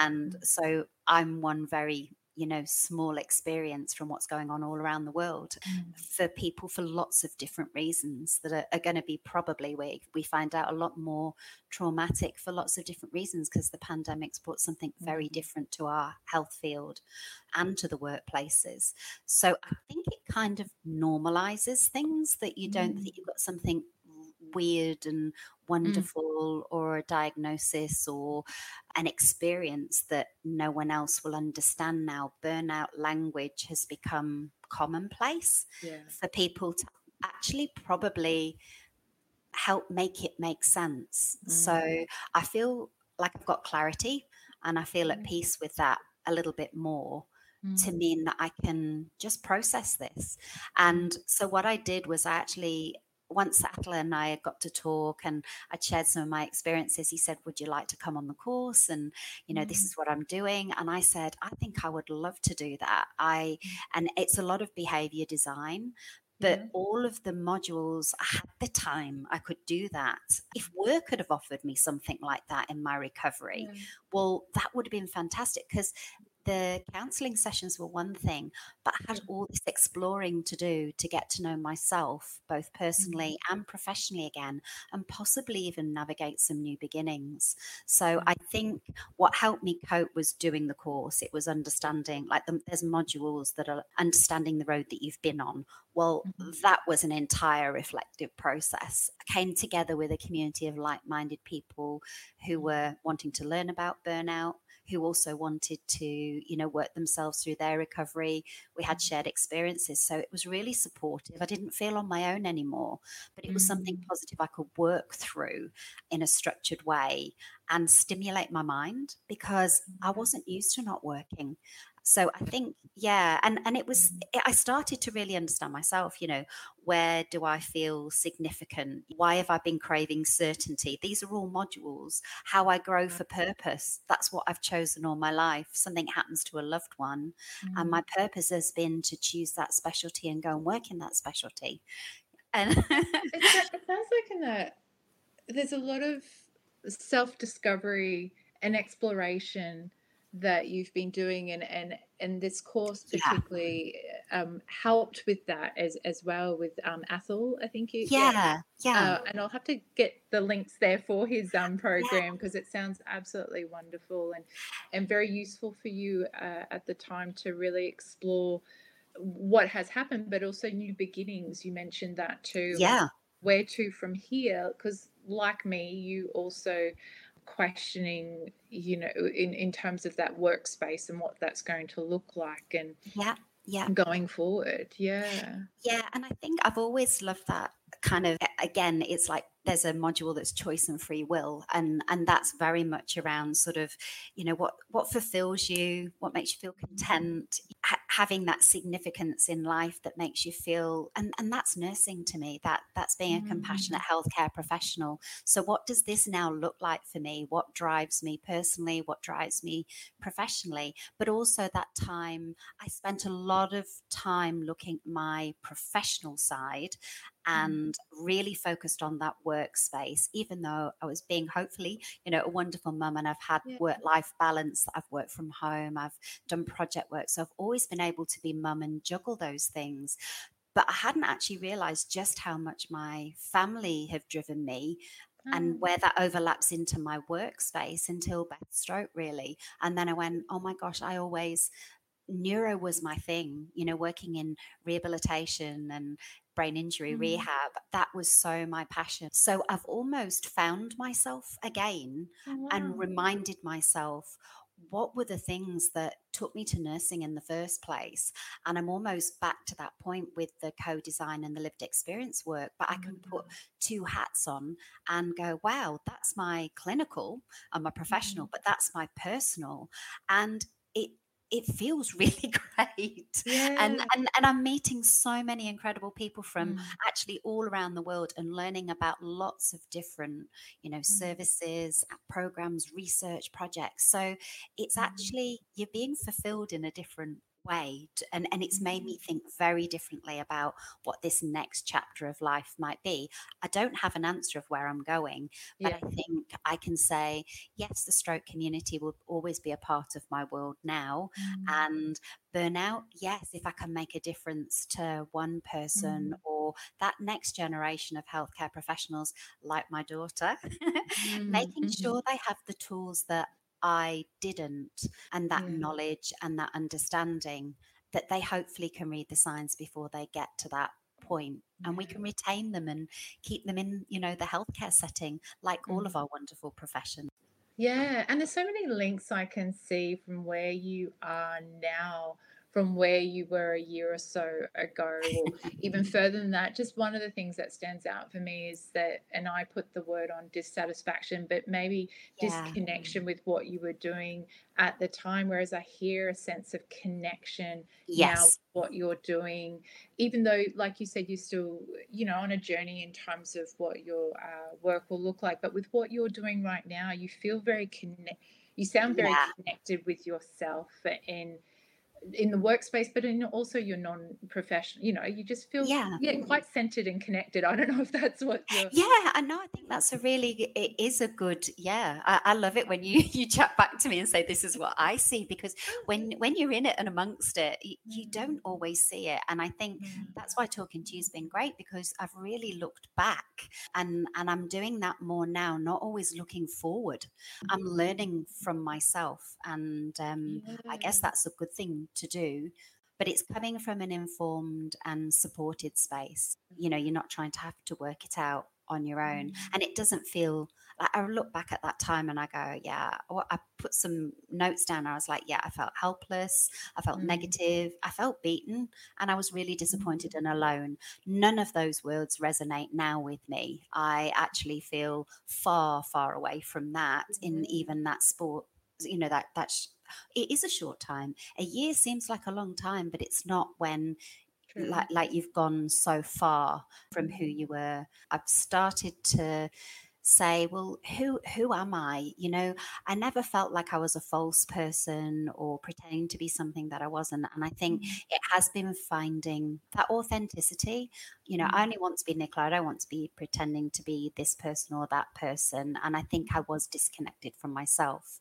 and mm-hmm. so i'm one very you know small experience from what's going on all around the world mm. for people for lots of different reasons that are, are going to be probably we we find out a lot more traumatic for lots of different reasons because the pandemic's brought something very mm. different to our health field and to the workplaces so i think it kind of normalizes things that you don't mm. think you've got something weird and. Wonderful mm. or a diagnosis or an experience that no one else will understand now. Burnout language has become commonplace yeah. for people to actually probably help make it make sense. Mm. So I feel like I've got clarity and I feel at mm. peace with that a little bit more. To mm. mean that I can just process this. And so, what I did was I actually once Athol and I got to talk and I shared some of my experiences, he said, Would you like to come on the course? And, you know, mm-hmm. this mm. is what I'm doing. And I said, I think I would love to do that. I, mm. and it's a lot of behavior design, but mm-hmm. all of the modules I had the time I could do that. If work could have offered me something like that in my recovery, yeah. well, that would have been fantastic because the counseling sessions were one thing, but I had all this exploring to do to get to know myself, both personally mm-hmm. and professionally again, and possibly even navigate some new beginnings. So I think what helped me cope was doing the course. It was understanding, like, the, there's modules that are understanding the road that you've been on. Well, mm-hmm. that was an entire reflective process. I came together with a community of like minded people who mm-hmm. were wanting to learn about burnout who also wanted to, you know, work themselves through their recovery. We had mm. shared experiences. So it was really supportive. I didn't feel on my own anymore, but it was mm. something positive I could work through in a structured way and stimulate my mind because I mm-hmm. wasn't used to not working so i think yeah and and it was i started to really understand myself you know where do i feel significant? Why have i been craving certainty? These are all modules. How i grow for purpose that's what i've chosen all my life. Something happens to a loved one mm-hmm. and my purpose has been to choose that specialty and go and work in that specialty. And it, it sounds like in a there's a lot of self-discovery and exploration that you've been doing and and and this course particularly um, helped with that as as well with um, Athol, I think. You, yeah, yeah. Uh, and I'll have to get the links there for his um, program because yeah. it sounds absolutely wonderful and and very useful for you uh, at the time to really explore what has happened, but also new beginnings. You mentioned that too. Yeah. Where to from here? Because like me, you also questioning you know in in terms of that workspace and what that's going to look like and yeah yeah. going forward yeah. Yeah and i think i've always loved that kind of again it's like there's a module that's choice and free will and and that's very much around sort of you know what what fulfills you what makes you feel mm-hmm. content ha- having that significance in life that makes you feel and and that's nursing to me that that's being a compassionate mm. healthcare professional so what does this now look like for me what drives me personally what drives me professionally but also that time i spent a lot of time looking at my professional side. And really focused on that workspace, even though I was being hopefully, you know, a wonderful mum and I've had yeah. work life balance. I've worked from home, I've done project work. So I've always been able to be mum and juggle those things. But I hadn't actually realized just how much my family have driven me and mm. where that overlaps into my workspace until Beth's stroke, really. And then I went, oh my gosh, I always neuro was my thing, you know, working in rehabilitation and brain injury mm. rehab, that was so my passion. So I've almost found myself again oh, wow. and reminded myself what were the things that took me to nursing in the first place and i'm almost back to that point with the co-design and the lived experience work but i can put mm. two hats on and go wow that's my clinical and my professional mm. but that's my personal and it it feels really great yeah. and, and and i'm meeting so many incredible people from mm. actually all around the world and learning about lots of different you know mm. services programs research projects so it's mm. actually you're being fulfilled in a different and and it's made me mm. think very differently about what this next chapter of life might be i don't have an answer of where i'm going but yeah. i think i can say yes the stroke community will always be a part of my world now mm. and burnout yes if i can make a difference to one person mm. or that next generation of healthcare professionals like my daughter mm. making mm-hmm. sure they have the tools that I didn't, and that mm. knowledge and that understanding that they hopefully can read the signs before they get to that point and we can retain them and keep them in you know the healthcare setting like all of mm. our wonderful professions yeah and there's so many links i can see from where you are now from where you were a year or so ago, or even further than that. Just one of the things that stands out for me is that, and I put the word on dissatisfaction, but maybe yeah. disconnection with what you were doing at the time. Whereas I hear a sense of connection yes. now, what you're doing, even though, like you said, you're still, you know, on a journey in terms of what your uh, work will look like. But with what you're doing right now, you feel very connected. You sound very yeah. connected with yourself and in the workspace, but in also your non-professional, you know, you just feel yeah. yeah, quite centered and connected. I don't know if that's what you're Yeah, I know. I think that's a really it is a good yeah. I, I, love it when you you chat back to me and say this is what I see because when when you're in it and amongst it, you, you mm. don't always see it. And I think mm. that's why talking to you has been great because I've really looked back and and I'm doing that more now, not always looking forward. I'm mm. learning from myself and um, yeah. I guess that's a good thing to do but it's coming from an informed and supported space. You know you're not trying to have to work it out on your own. Mm-hmm. and it doesn't feel like i look back at that time and i go yeah. I put some notes down. I was like yeah i felt helpless. I felt mm-hmm. negative. I felt beaten and i was really disappointed mm-hmm. and alone. None of those words resonate now with me. I actually feel far far away from that in even that sport you know that that it is a short time. A year seems like a long time, but it's not when like like you've gone so far from who you were. I've started to say well who who am i you know i never felt like i was a false person or pretending to be something that i wasn't and i think mm-hmm. it has been finding that authenticity you know mm-hmm. i only want to be nicola i don't want to be pretending to be this person or that person and i think i was disconnected from myself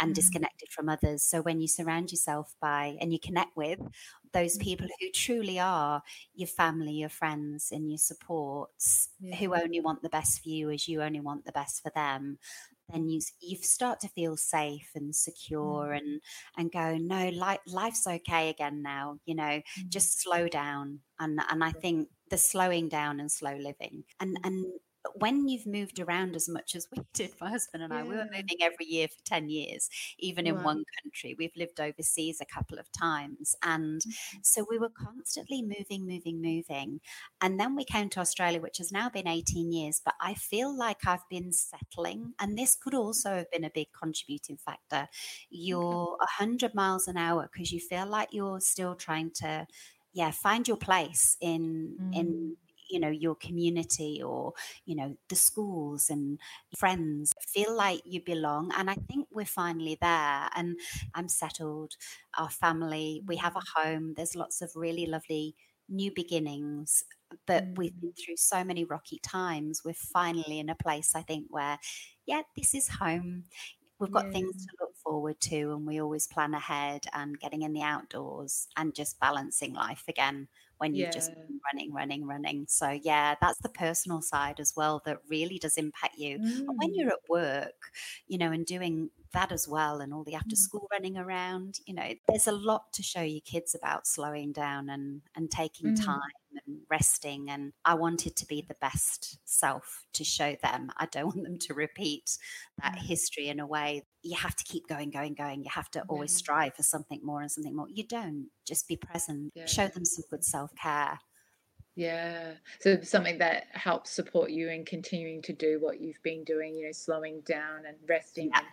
and mm. disconnected from others. So when you surround yourself by and you connect with those people who truly are your family, your friends, and your supports, yeah. who only want the best for you as you only want the best for them, then you you start to feel safe and secure mm. and and go no life, life's okay again now you know mm. just slow down and and I think the slowing down and slow living and and when you've moved around as much as we did, my husband and I, we were moving every year for 10 years, even in one country. We've lived overseas a couple of times. And mm-hmm. so we were constantly moving, moving, moving. And then we came to Australia, which has now been 18 years. But I feel like I've been settling. And this could also have been a big contributing factor. You're 100 miles an hour because you feel like you're still trying to yeah find your place in mm. in you know your community or you know the schools and friends feel like you belong and i think we're finally there and i'm settled our family we have a mm-hmm. home there's lots of really lovely new beginnings but we've been mm-hmm. through so many rocky times we're finally in a place i think where yeah this is home we've got yeah. things to look forward to and we always plan ahead and getting in the outdoors and just balancing life again when you've yeah. just running, running, running. So, yeah, that's the personal side as well that really does impact you. Mm. And when you're mm. at work, you know, and doing that as well, and all the after mm. school running around, you know, there's a lot to show your kids about slowing down and, and taking mm. time and resting. And I wanted to be the best self to show them. I don't want them to repeat that history in a way. You have to keep going, going, going. You have to always strive for something more and something more. You don't. Just be present. Yeah. Show them some good self care. Yeah. So something that helps support you in continuing to do what you've been doing, you know, slowing down and resting yeah. and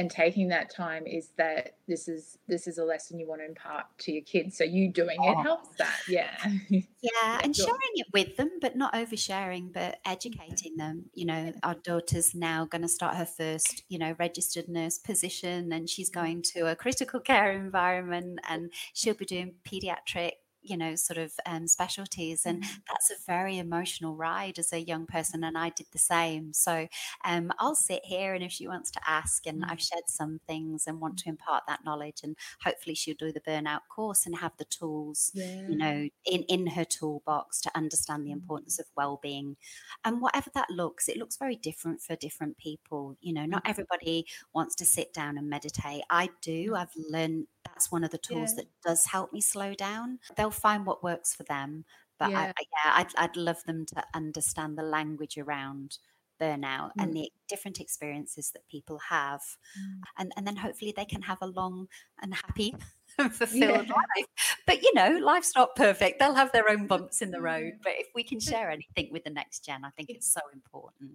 and taking that time is that this is this is a lesson you want to impart to your kids. So you doing oh. it helps that yeah. Yeah and sharing it with them but not oversharing but educating them. You know our daughter's now going to start her first you know registered nurse position and she's mm. going to a critical care environment and she'll be doing pediatric you know, sort of um, specialties. And mm-hmm. that's a very emotional ride as a young person. And I did the same. So um, I'll sit here and if she wants to ask, and I've mm-hmm. shared some things and want to impart that knowledge, and hopefully she'll do the burnout course and have the tools, yeah. you know, in, in her toolbox to understand the importance of well being. And whatever that looks, it looks very different for different people. You know, not everybody wants to sit down and meditate. I do. I've learned that's one of the tools yeah. that does help me slow down. They'll find what works for them, but yeah, I, yeah I'd, I'd love them to understand the language around burnout mm. and the different experiences that people have mm. and and then hopefully they can have a long and happy fulfilled yeah. life but you know life's not perfect they'll have their own bumps in the road but if we can share anything with the next gen i think it's so important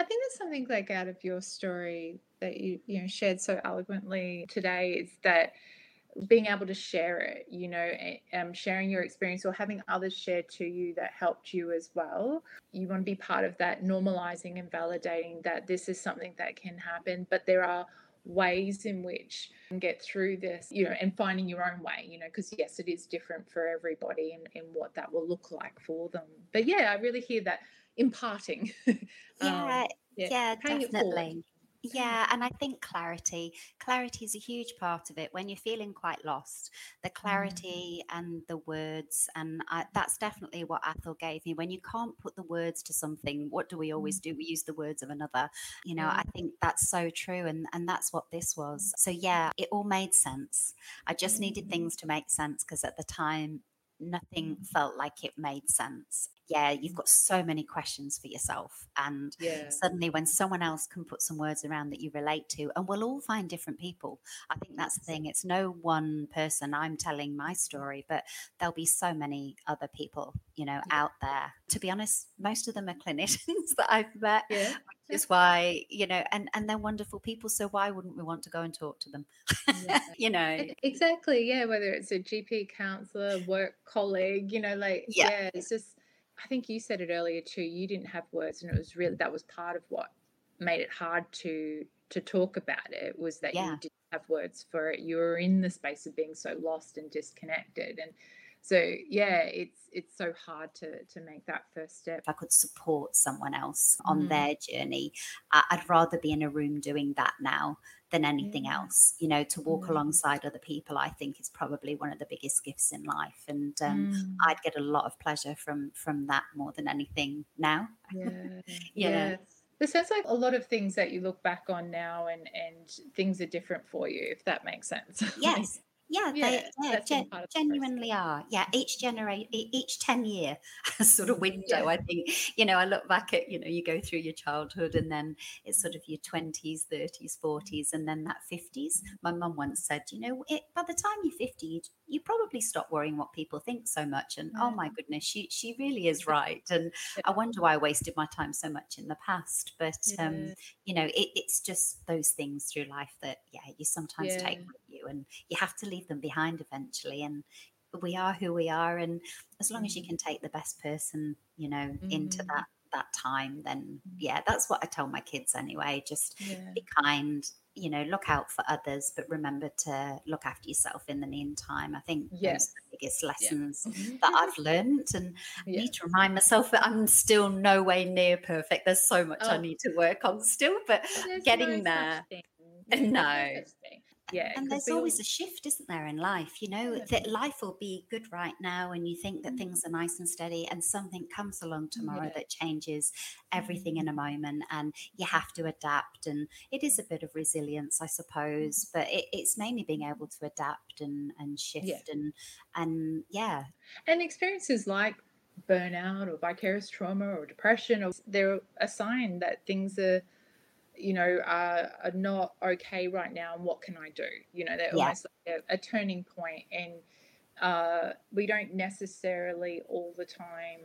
I think there's something like out of your story that you you know shared so eloquently today is that being able to share it, you know, um, sharing your experience or having others share to you that helped you as well. You want to be part of that, normalizing and validating that this is something that can happen, but there are ways in which you can get through this you know and finding your own way you know because yes it is different for everybody and, and what that will look like for them. But yeah i really hear that imparting. Yeah um, yeah, yeah definitely yeah, and I think clarity, clarity is a huge part of it. When you're feeling quite lost, the mm. clarity mm. and the words, and I, that's definitely what Athol gave me. When you can't put the words to something, what do we always mm. do? We use the words of another. You know, I think that's so true, and and that's what this was. So yeah, it all made sense. I just needed mm. things to make sense because at the time nothing felt like it made sense. Yeah, you've got so many questions for yourself. And yeah. suddenly, when someone else can put some words around that you relate to, and we'll all find different people. I think that's the thing. It's no one person. I'm telling my story, but there'll be so many other people, you know, yeah. out there. To be honest, most of them are clinicians that I've met, yeah. which is why, you know, and, and they're wonderful people. So why wouldn't we want to go and talk to them? you know, exactly. Yeah. Whether it's a GP counselor, work colleague, you know, like, yeah, yeah it's just, I think you said it earlier too. You didn't have words, and it was really that was part of what made it hard to to talk about it was that yeah. you didn't have words for it. You were in the space of being so lost and disconnected, and so yeah, it's it's so hard to to make that first step. If I could support someone else on mm. their journey, I'd rather be in a room doing that now than anything else. You know, to walk alongside other people, I think is probably one of the biggest gifts in life. And um, Mm. I'd get a lot of pleasure from from that more than anything now. Yeah. Yeah. It sounds like a lot of things that you look back on now and and things are different for you, if that makes sense. Yes. Yeah, Yeah, they yeah, gen- genuinely are. Yeah, each generate each 10 year sort of window, Yeah. I think, you know, I look back at, you know, you go through your childhood and then it's sort of your 20s, 30s, 40s, and then that 50s. My mum once said, you know, it, by the time you're 50, you, you probably stop worrying what people think so much. And oh my goodness, she, she really is right. And I wonder why I wasted my time so much in the past. But, um, you know, it, it's just those things through life that, yeah, you sometimes take Yeah. You and you have to leave them behind eventually. And we are who we are. And as long as you can take the best person, you know, into Mm. that that time, then yeah, that's what I tell my kids anyway. Just Yeah. be kind, you know, look out for others, but remember to look after yourself in the meantime. I think Yes. the biggest lessons Mhm. that I've learned and I need to remind myself that I'm still no way near perfect. There's so much I Oh. need to work on still, but There's getting no there. such thing. Yeah, there's No. Yeah. and there's we all- always a shift, isn't there, in life? You know, Yeah. that life will be good right now, and you think that Mm. things are nice and steady, and something comes along tomorrow Yeah. that changes everything in a moment, and you have to adapt. And it is a bit of resilience, I suppose, but it, it's mainly being able to adapt and, and shift and and yeah, And experiences like burnout or vicarious trauma or depression, or they're a sign that things are, you know, are, are not okay right now. And what can I do? You know, they're Yeah. almost like a, a turning point, and uh, we don't necessarily all the time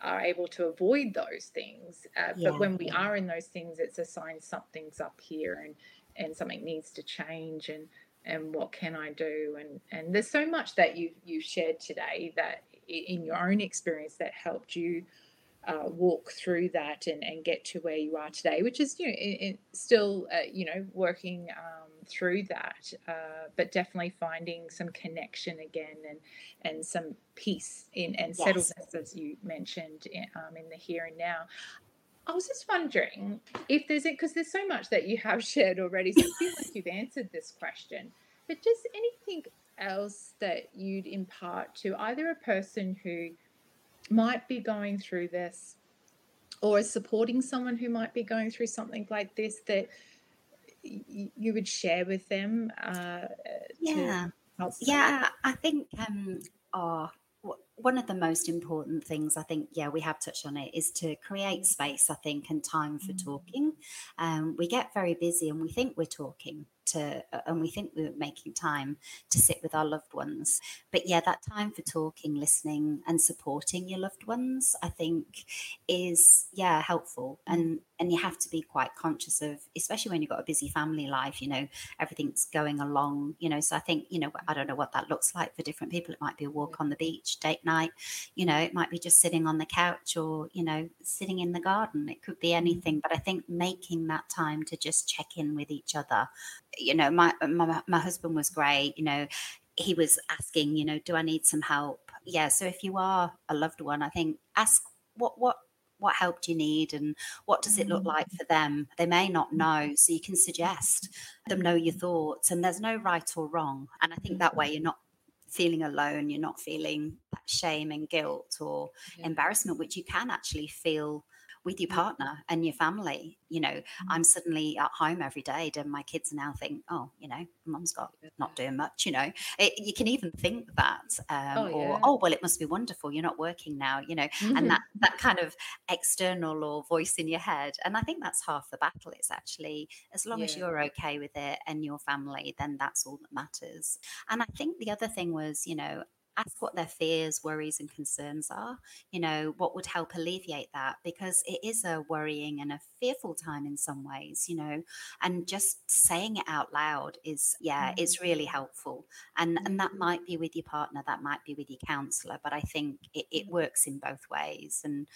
are able to avoid those things. Uh, Yeah, but when we are in those things, it's a sign something's up here and and something needs to change and and what can I do? And and there's so much that you you shared today that in your own experience that helped you uh, walk through that and, and get to where you are today, which is you know i i still uh, you know working um, through that, uh, but definitely finding some connection again and and some peace in and Yes. settledness as you mentioned in, um, in the here and now. I was just wondering if there's it because there's so much that you have shared already. So I feel like you've answered this question, but just anything else that you'd impart to either a person who might be going through this or is supporting someone who might be going through something like this that y- you would share with them uh, yeah. to help them? Yeah, I think um, oh, w- one of the most important things I think, yeah, we have touched on it, is to create space. I think and time for Mm. talking. Um, we get very busy and we think we're talking to, and we think we're making time to sit with our loved ones. But yeah, that time for talking, listening, and supporting your loved ones, I think, is yeah helpful. Mm. And and you have to be quite conscious of, especially when you've got a busy family life. You know, everything's going along, you know. So I think, you know, I don't know what that looks like for different people. It might be a walk on the beach, date night, you know, it might be just sitting on the couch or, you know, sitting in the garden. It could be mm-hmm. anything. But I think making that time to just check in with each other. You know, my my, my husband was great, you know. He was asking, you know, do I need some help? Yeah. So if you are a loved one, I think ask what what what help do you need and what does it look Mm. like for them they may not know so you can suggest them know your thoughts and there's no right or wrong and i think that way you're not feeling alone you're not feeling that shame and guilt or Yeah. embarrassment which you can actually feel with your partner and your family you know i'm suddenly at home every day and my kids now think oh you know mum's got not doing much you know? It, you can even think that um, Oh, or yeah. oh well it must be wonderful you're not working now you know? And that that kind of external or voice in your head and i think that's half the battle it's actually as long as you're okay with it and your family then that's all that matters. And i think the other thing was you know ask what their fears worries and concerns are you know what would help alleviate that because it is a worrying and a fearful time in some ways you know and just saying it out loud is yeah Mm. it's really helpful and and that might be with your partner that might be with your counselor but i think it, it works in both ways and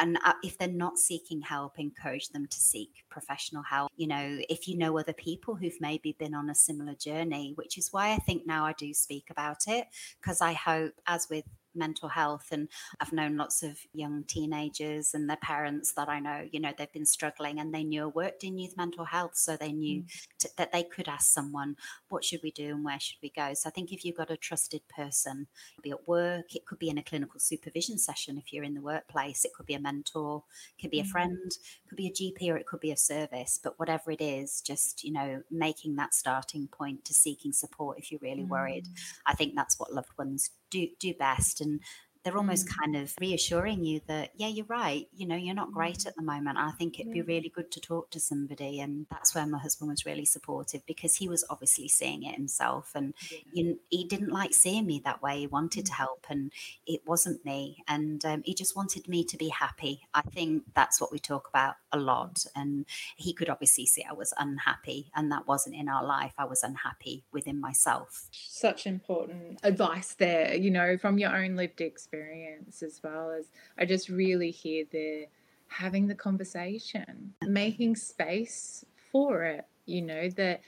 and uh, if they're not seeking help encourage them to seek professional help. You know if you know other people who've maybe been on a similar journey which is why i think now i do speak about it because i hope as with mental health. And I've known lots of young teenagers and their parents that I know, you know, they've been struggling and they knew I worked in youth mental health. So they knew mm. to, that they could ask someone, what should we do and where should we go? So I think if you've got a trusted person, be at work, it could be in a clinical supervision session if you're in the workplace, it could be a mentor, it could be a mm. friend, it could be a GP or it could be a service. But whatever it is, just, you know, making that starting point to seeking support if you're really mm. worried. I think that's what loved ones do do best and they're almost mm. kind of reassuring you that yeah you're right you know you're not great mm. at the moment i think it'd be really good to talk to somebody and that's where my husband was really supportive because he was obviously seeing it himself and yeah. you, he didn't like seeing me that way he wanted mm. to help and it wasn't me and um, he just wanted me to be happy i think that's what we talk about a lot and he could obviously see i was unhappy and that wasn't in our life. I was unhappy within myself. Such important advice there you know from your own lived experience as well as I just really hear the having the conversation, making space for it, you know, that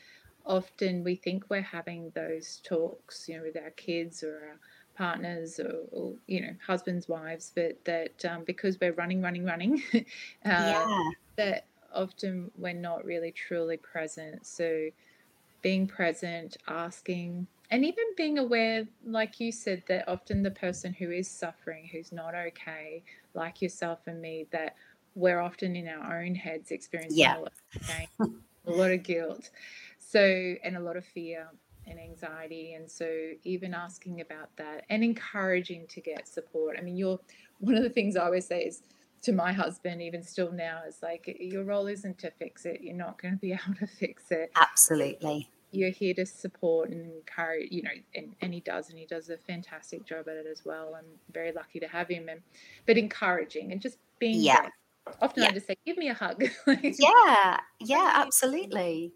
often we think we're having those talks, you know, with our kids or our partners or, or you know, husbands, wives, but that um, because we're running, running, running, uh, yeah. that often we're not really truly present. So being present, asking, and even being aware, like you said, that often the person who is suffering, who's not okay, like yourself and me, that we're often in our own heads experiencing yeah. a, lot of a lot of guilt, so and a lot of fear and anxiety, and so even asking about that and encouraging to get support. I mean, you're one of the things I always say is to my husband, even still now, is like your role isn't to fix it. You're not going to be able to fix it. Absolutely you're here to support and encourage, you know, and, and he does, and he does a fantastic job at it as well. I'm very lucky to have him, and but encouraging and just being yeah. There. Often yeah. I just say, "Give me a hug." yeah, yeah, absolutely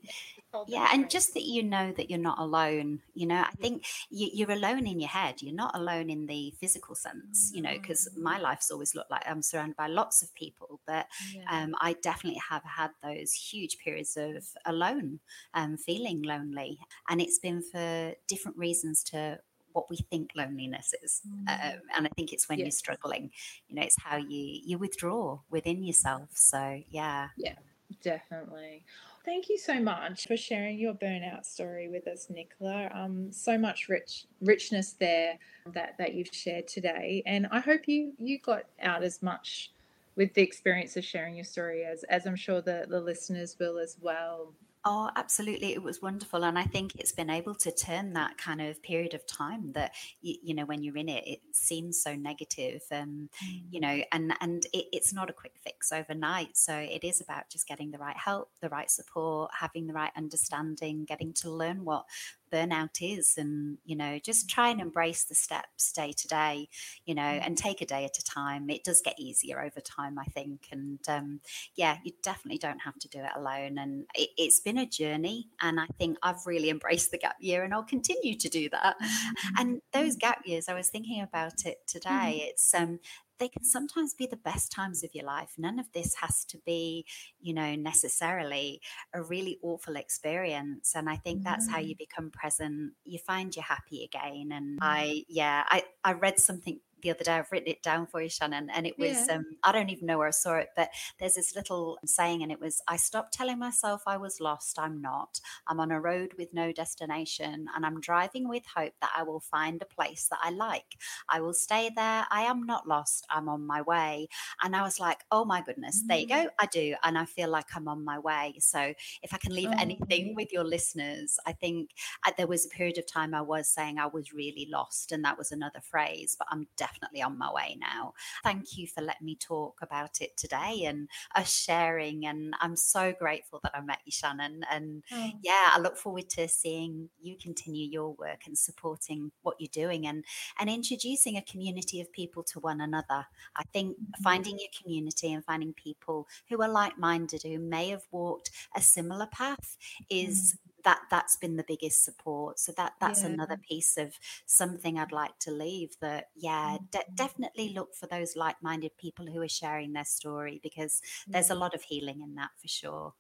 yeah and just that you know that you're not alone you know i think you, are alone in your head you're not alone in the physical sense you know because my mm. life's always looked like i'm surrounded by lots of people but yeah. um, i definitely have had those huge periods of alone um, feeling lonely and it's been for different reasons to what we think loneliness is mm. um, and i think it's when you're struggling you know it's how you you withdraw within yourself so yeah yeah definitely Thank you so much for sharing your burnout story with us, Nicola. Um, so much rich richness there that that you've shared today, and I hope you you got out as much with the experience of sharing your story as as I'm sure the the listeners will as well. Oh, absolutely. It was wonderful. And I think it's been able to turn that kind of period of time that, you, you know, when you're in it, it seems so negative, um, mm. you know, and, and it, it's not a quick fix overnight. So it is about just getting the right help, the right support, having the right understanding, getting to learn what burnout is and you know just try and embrace the steps day to day you know and take a day at a time. It does get easier over time i think and um, yeah you definitely don't have to do it alone and it, has been a journey and i think i've really embraced the gap year and i'll continue to do that. Mm-hmm. and those gap years i was thinking about it today. Mm-hmm. it's um they can sometimes be the best times of your life. None of this has to be, you know, necessarily a really awful experience. And I think that's how you mm. become present. You find you're happy again. And mm. I, yeah, I, I read something the other day. I've written it down for you, Shannon, and it was yeah. um, I don't even know where I saw it, but there's this little saying, and it was I stopped telling myself I was lost. I'm not. I'm on a road with no destination, and I'm driving with hope that I will find a place that I like. I will stay there. I am not lost. I'm on my way. And I was like, oh my goodness, mm-hmm. there you go. Mm. I do, and I feel like I'm on my way. So if I can leave oh. anything with your listeners, I think uh, there was a period of time I was saying I was really lost, and that was another phrase, but I'm definitely definitely on my way now. Thank you for letting me talk about it today and us sharing. And I'm so grateful that I met you, Shannon. And oh. yeah, I look forward to seeing you continue your work and supporting what you're doing and and introducing a community of people to one another. I think mm-hmm. finding your community and finding people who are like-minded who may have walked a similar path is mm that that's been the biggest support. So that that's yeah. another piece of something i'd like to leave that yeah de- mm-hmm. definitely look for those like-minded people who are sharing their story because there's a lot of healing in that for sure.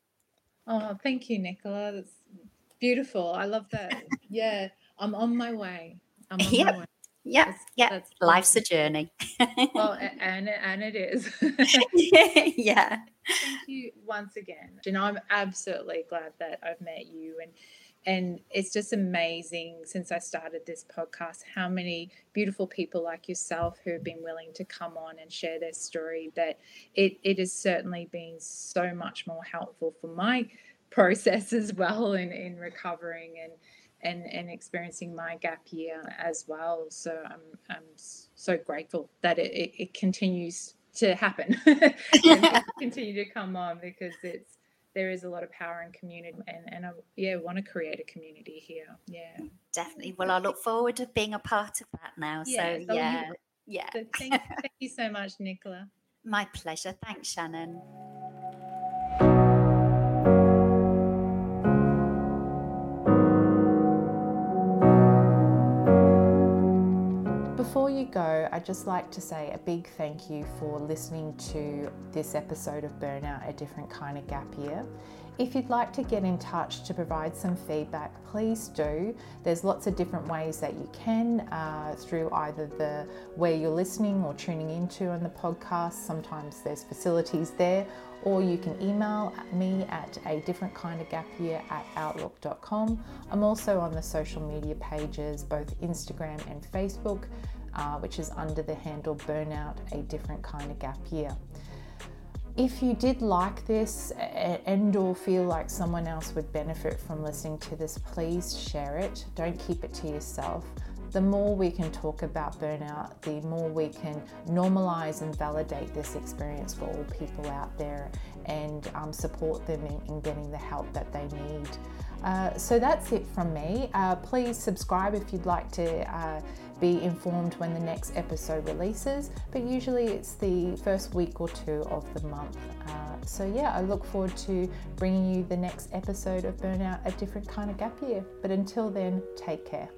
Oh thank you nicola. That's beautiful. I love that. Yeah i'm on my way. I'm on yep. my way Yeah, yeah. Life's a journey. well, and and it is. yeah. Thank you once again, and I'm absolutely glad that I've met you and and it's just amazing since I started this podcast how many beautiful people like yourself who have been willing to come on and share their story. That it, it has certainly been so much more helpful for my process as well in, in recovering and, and, and experiencing my gap year as well. So I'm, I'm so grateful that it, it, it continues to happen and continue to come on because it's there is a lot of power in community and, and I yeah want to create a community here. Yeah. Definitely. Well I look forward to being a part of that now. Yeah, so, so yeah. Oh, you, yeah. So thank, thank you so much Nicola. My pleasure. Thanks Shannon you go, I'd just like to say a big thank you for listening to this episode of Burnout A Different Kind of Gap Year. If you'd like to get in touch to provide some feedback, please do. There's lots of different ways that you can uh, through either the where you're listening or tuning into on the podcast. Sometimes there's facilities there, or you can email me at a different kind of gap year at outlook.com. I'm also on the social media pages, both Instagram and Facebook uh, which is under the handle Burnout A Different Kind of Gap Year. If you did like this and or feel like someone else would benefit from listening to this, please share it. Don't keep it to yourself. The more we can talk about burnout, the more we can normalize and validate this experience for all people out there and um, support them in, in getting the help that they need. Uh, so that's it from me. Uh, please subscribe if you'd like to uh, be informed when the next episode releases, but usually it's the first week or two of the month. Uh, so, yeah, I look forward to bringing you the next episode of Burnout A Different Kind of Gap Year. But until then, take care.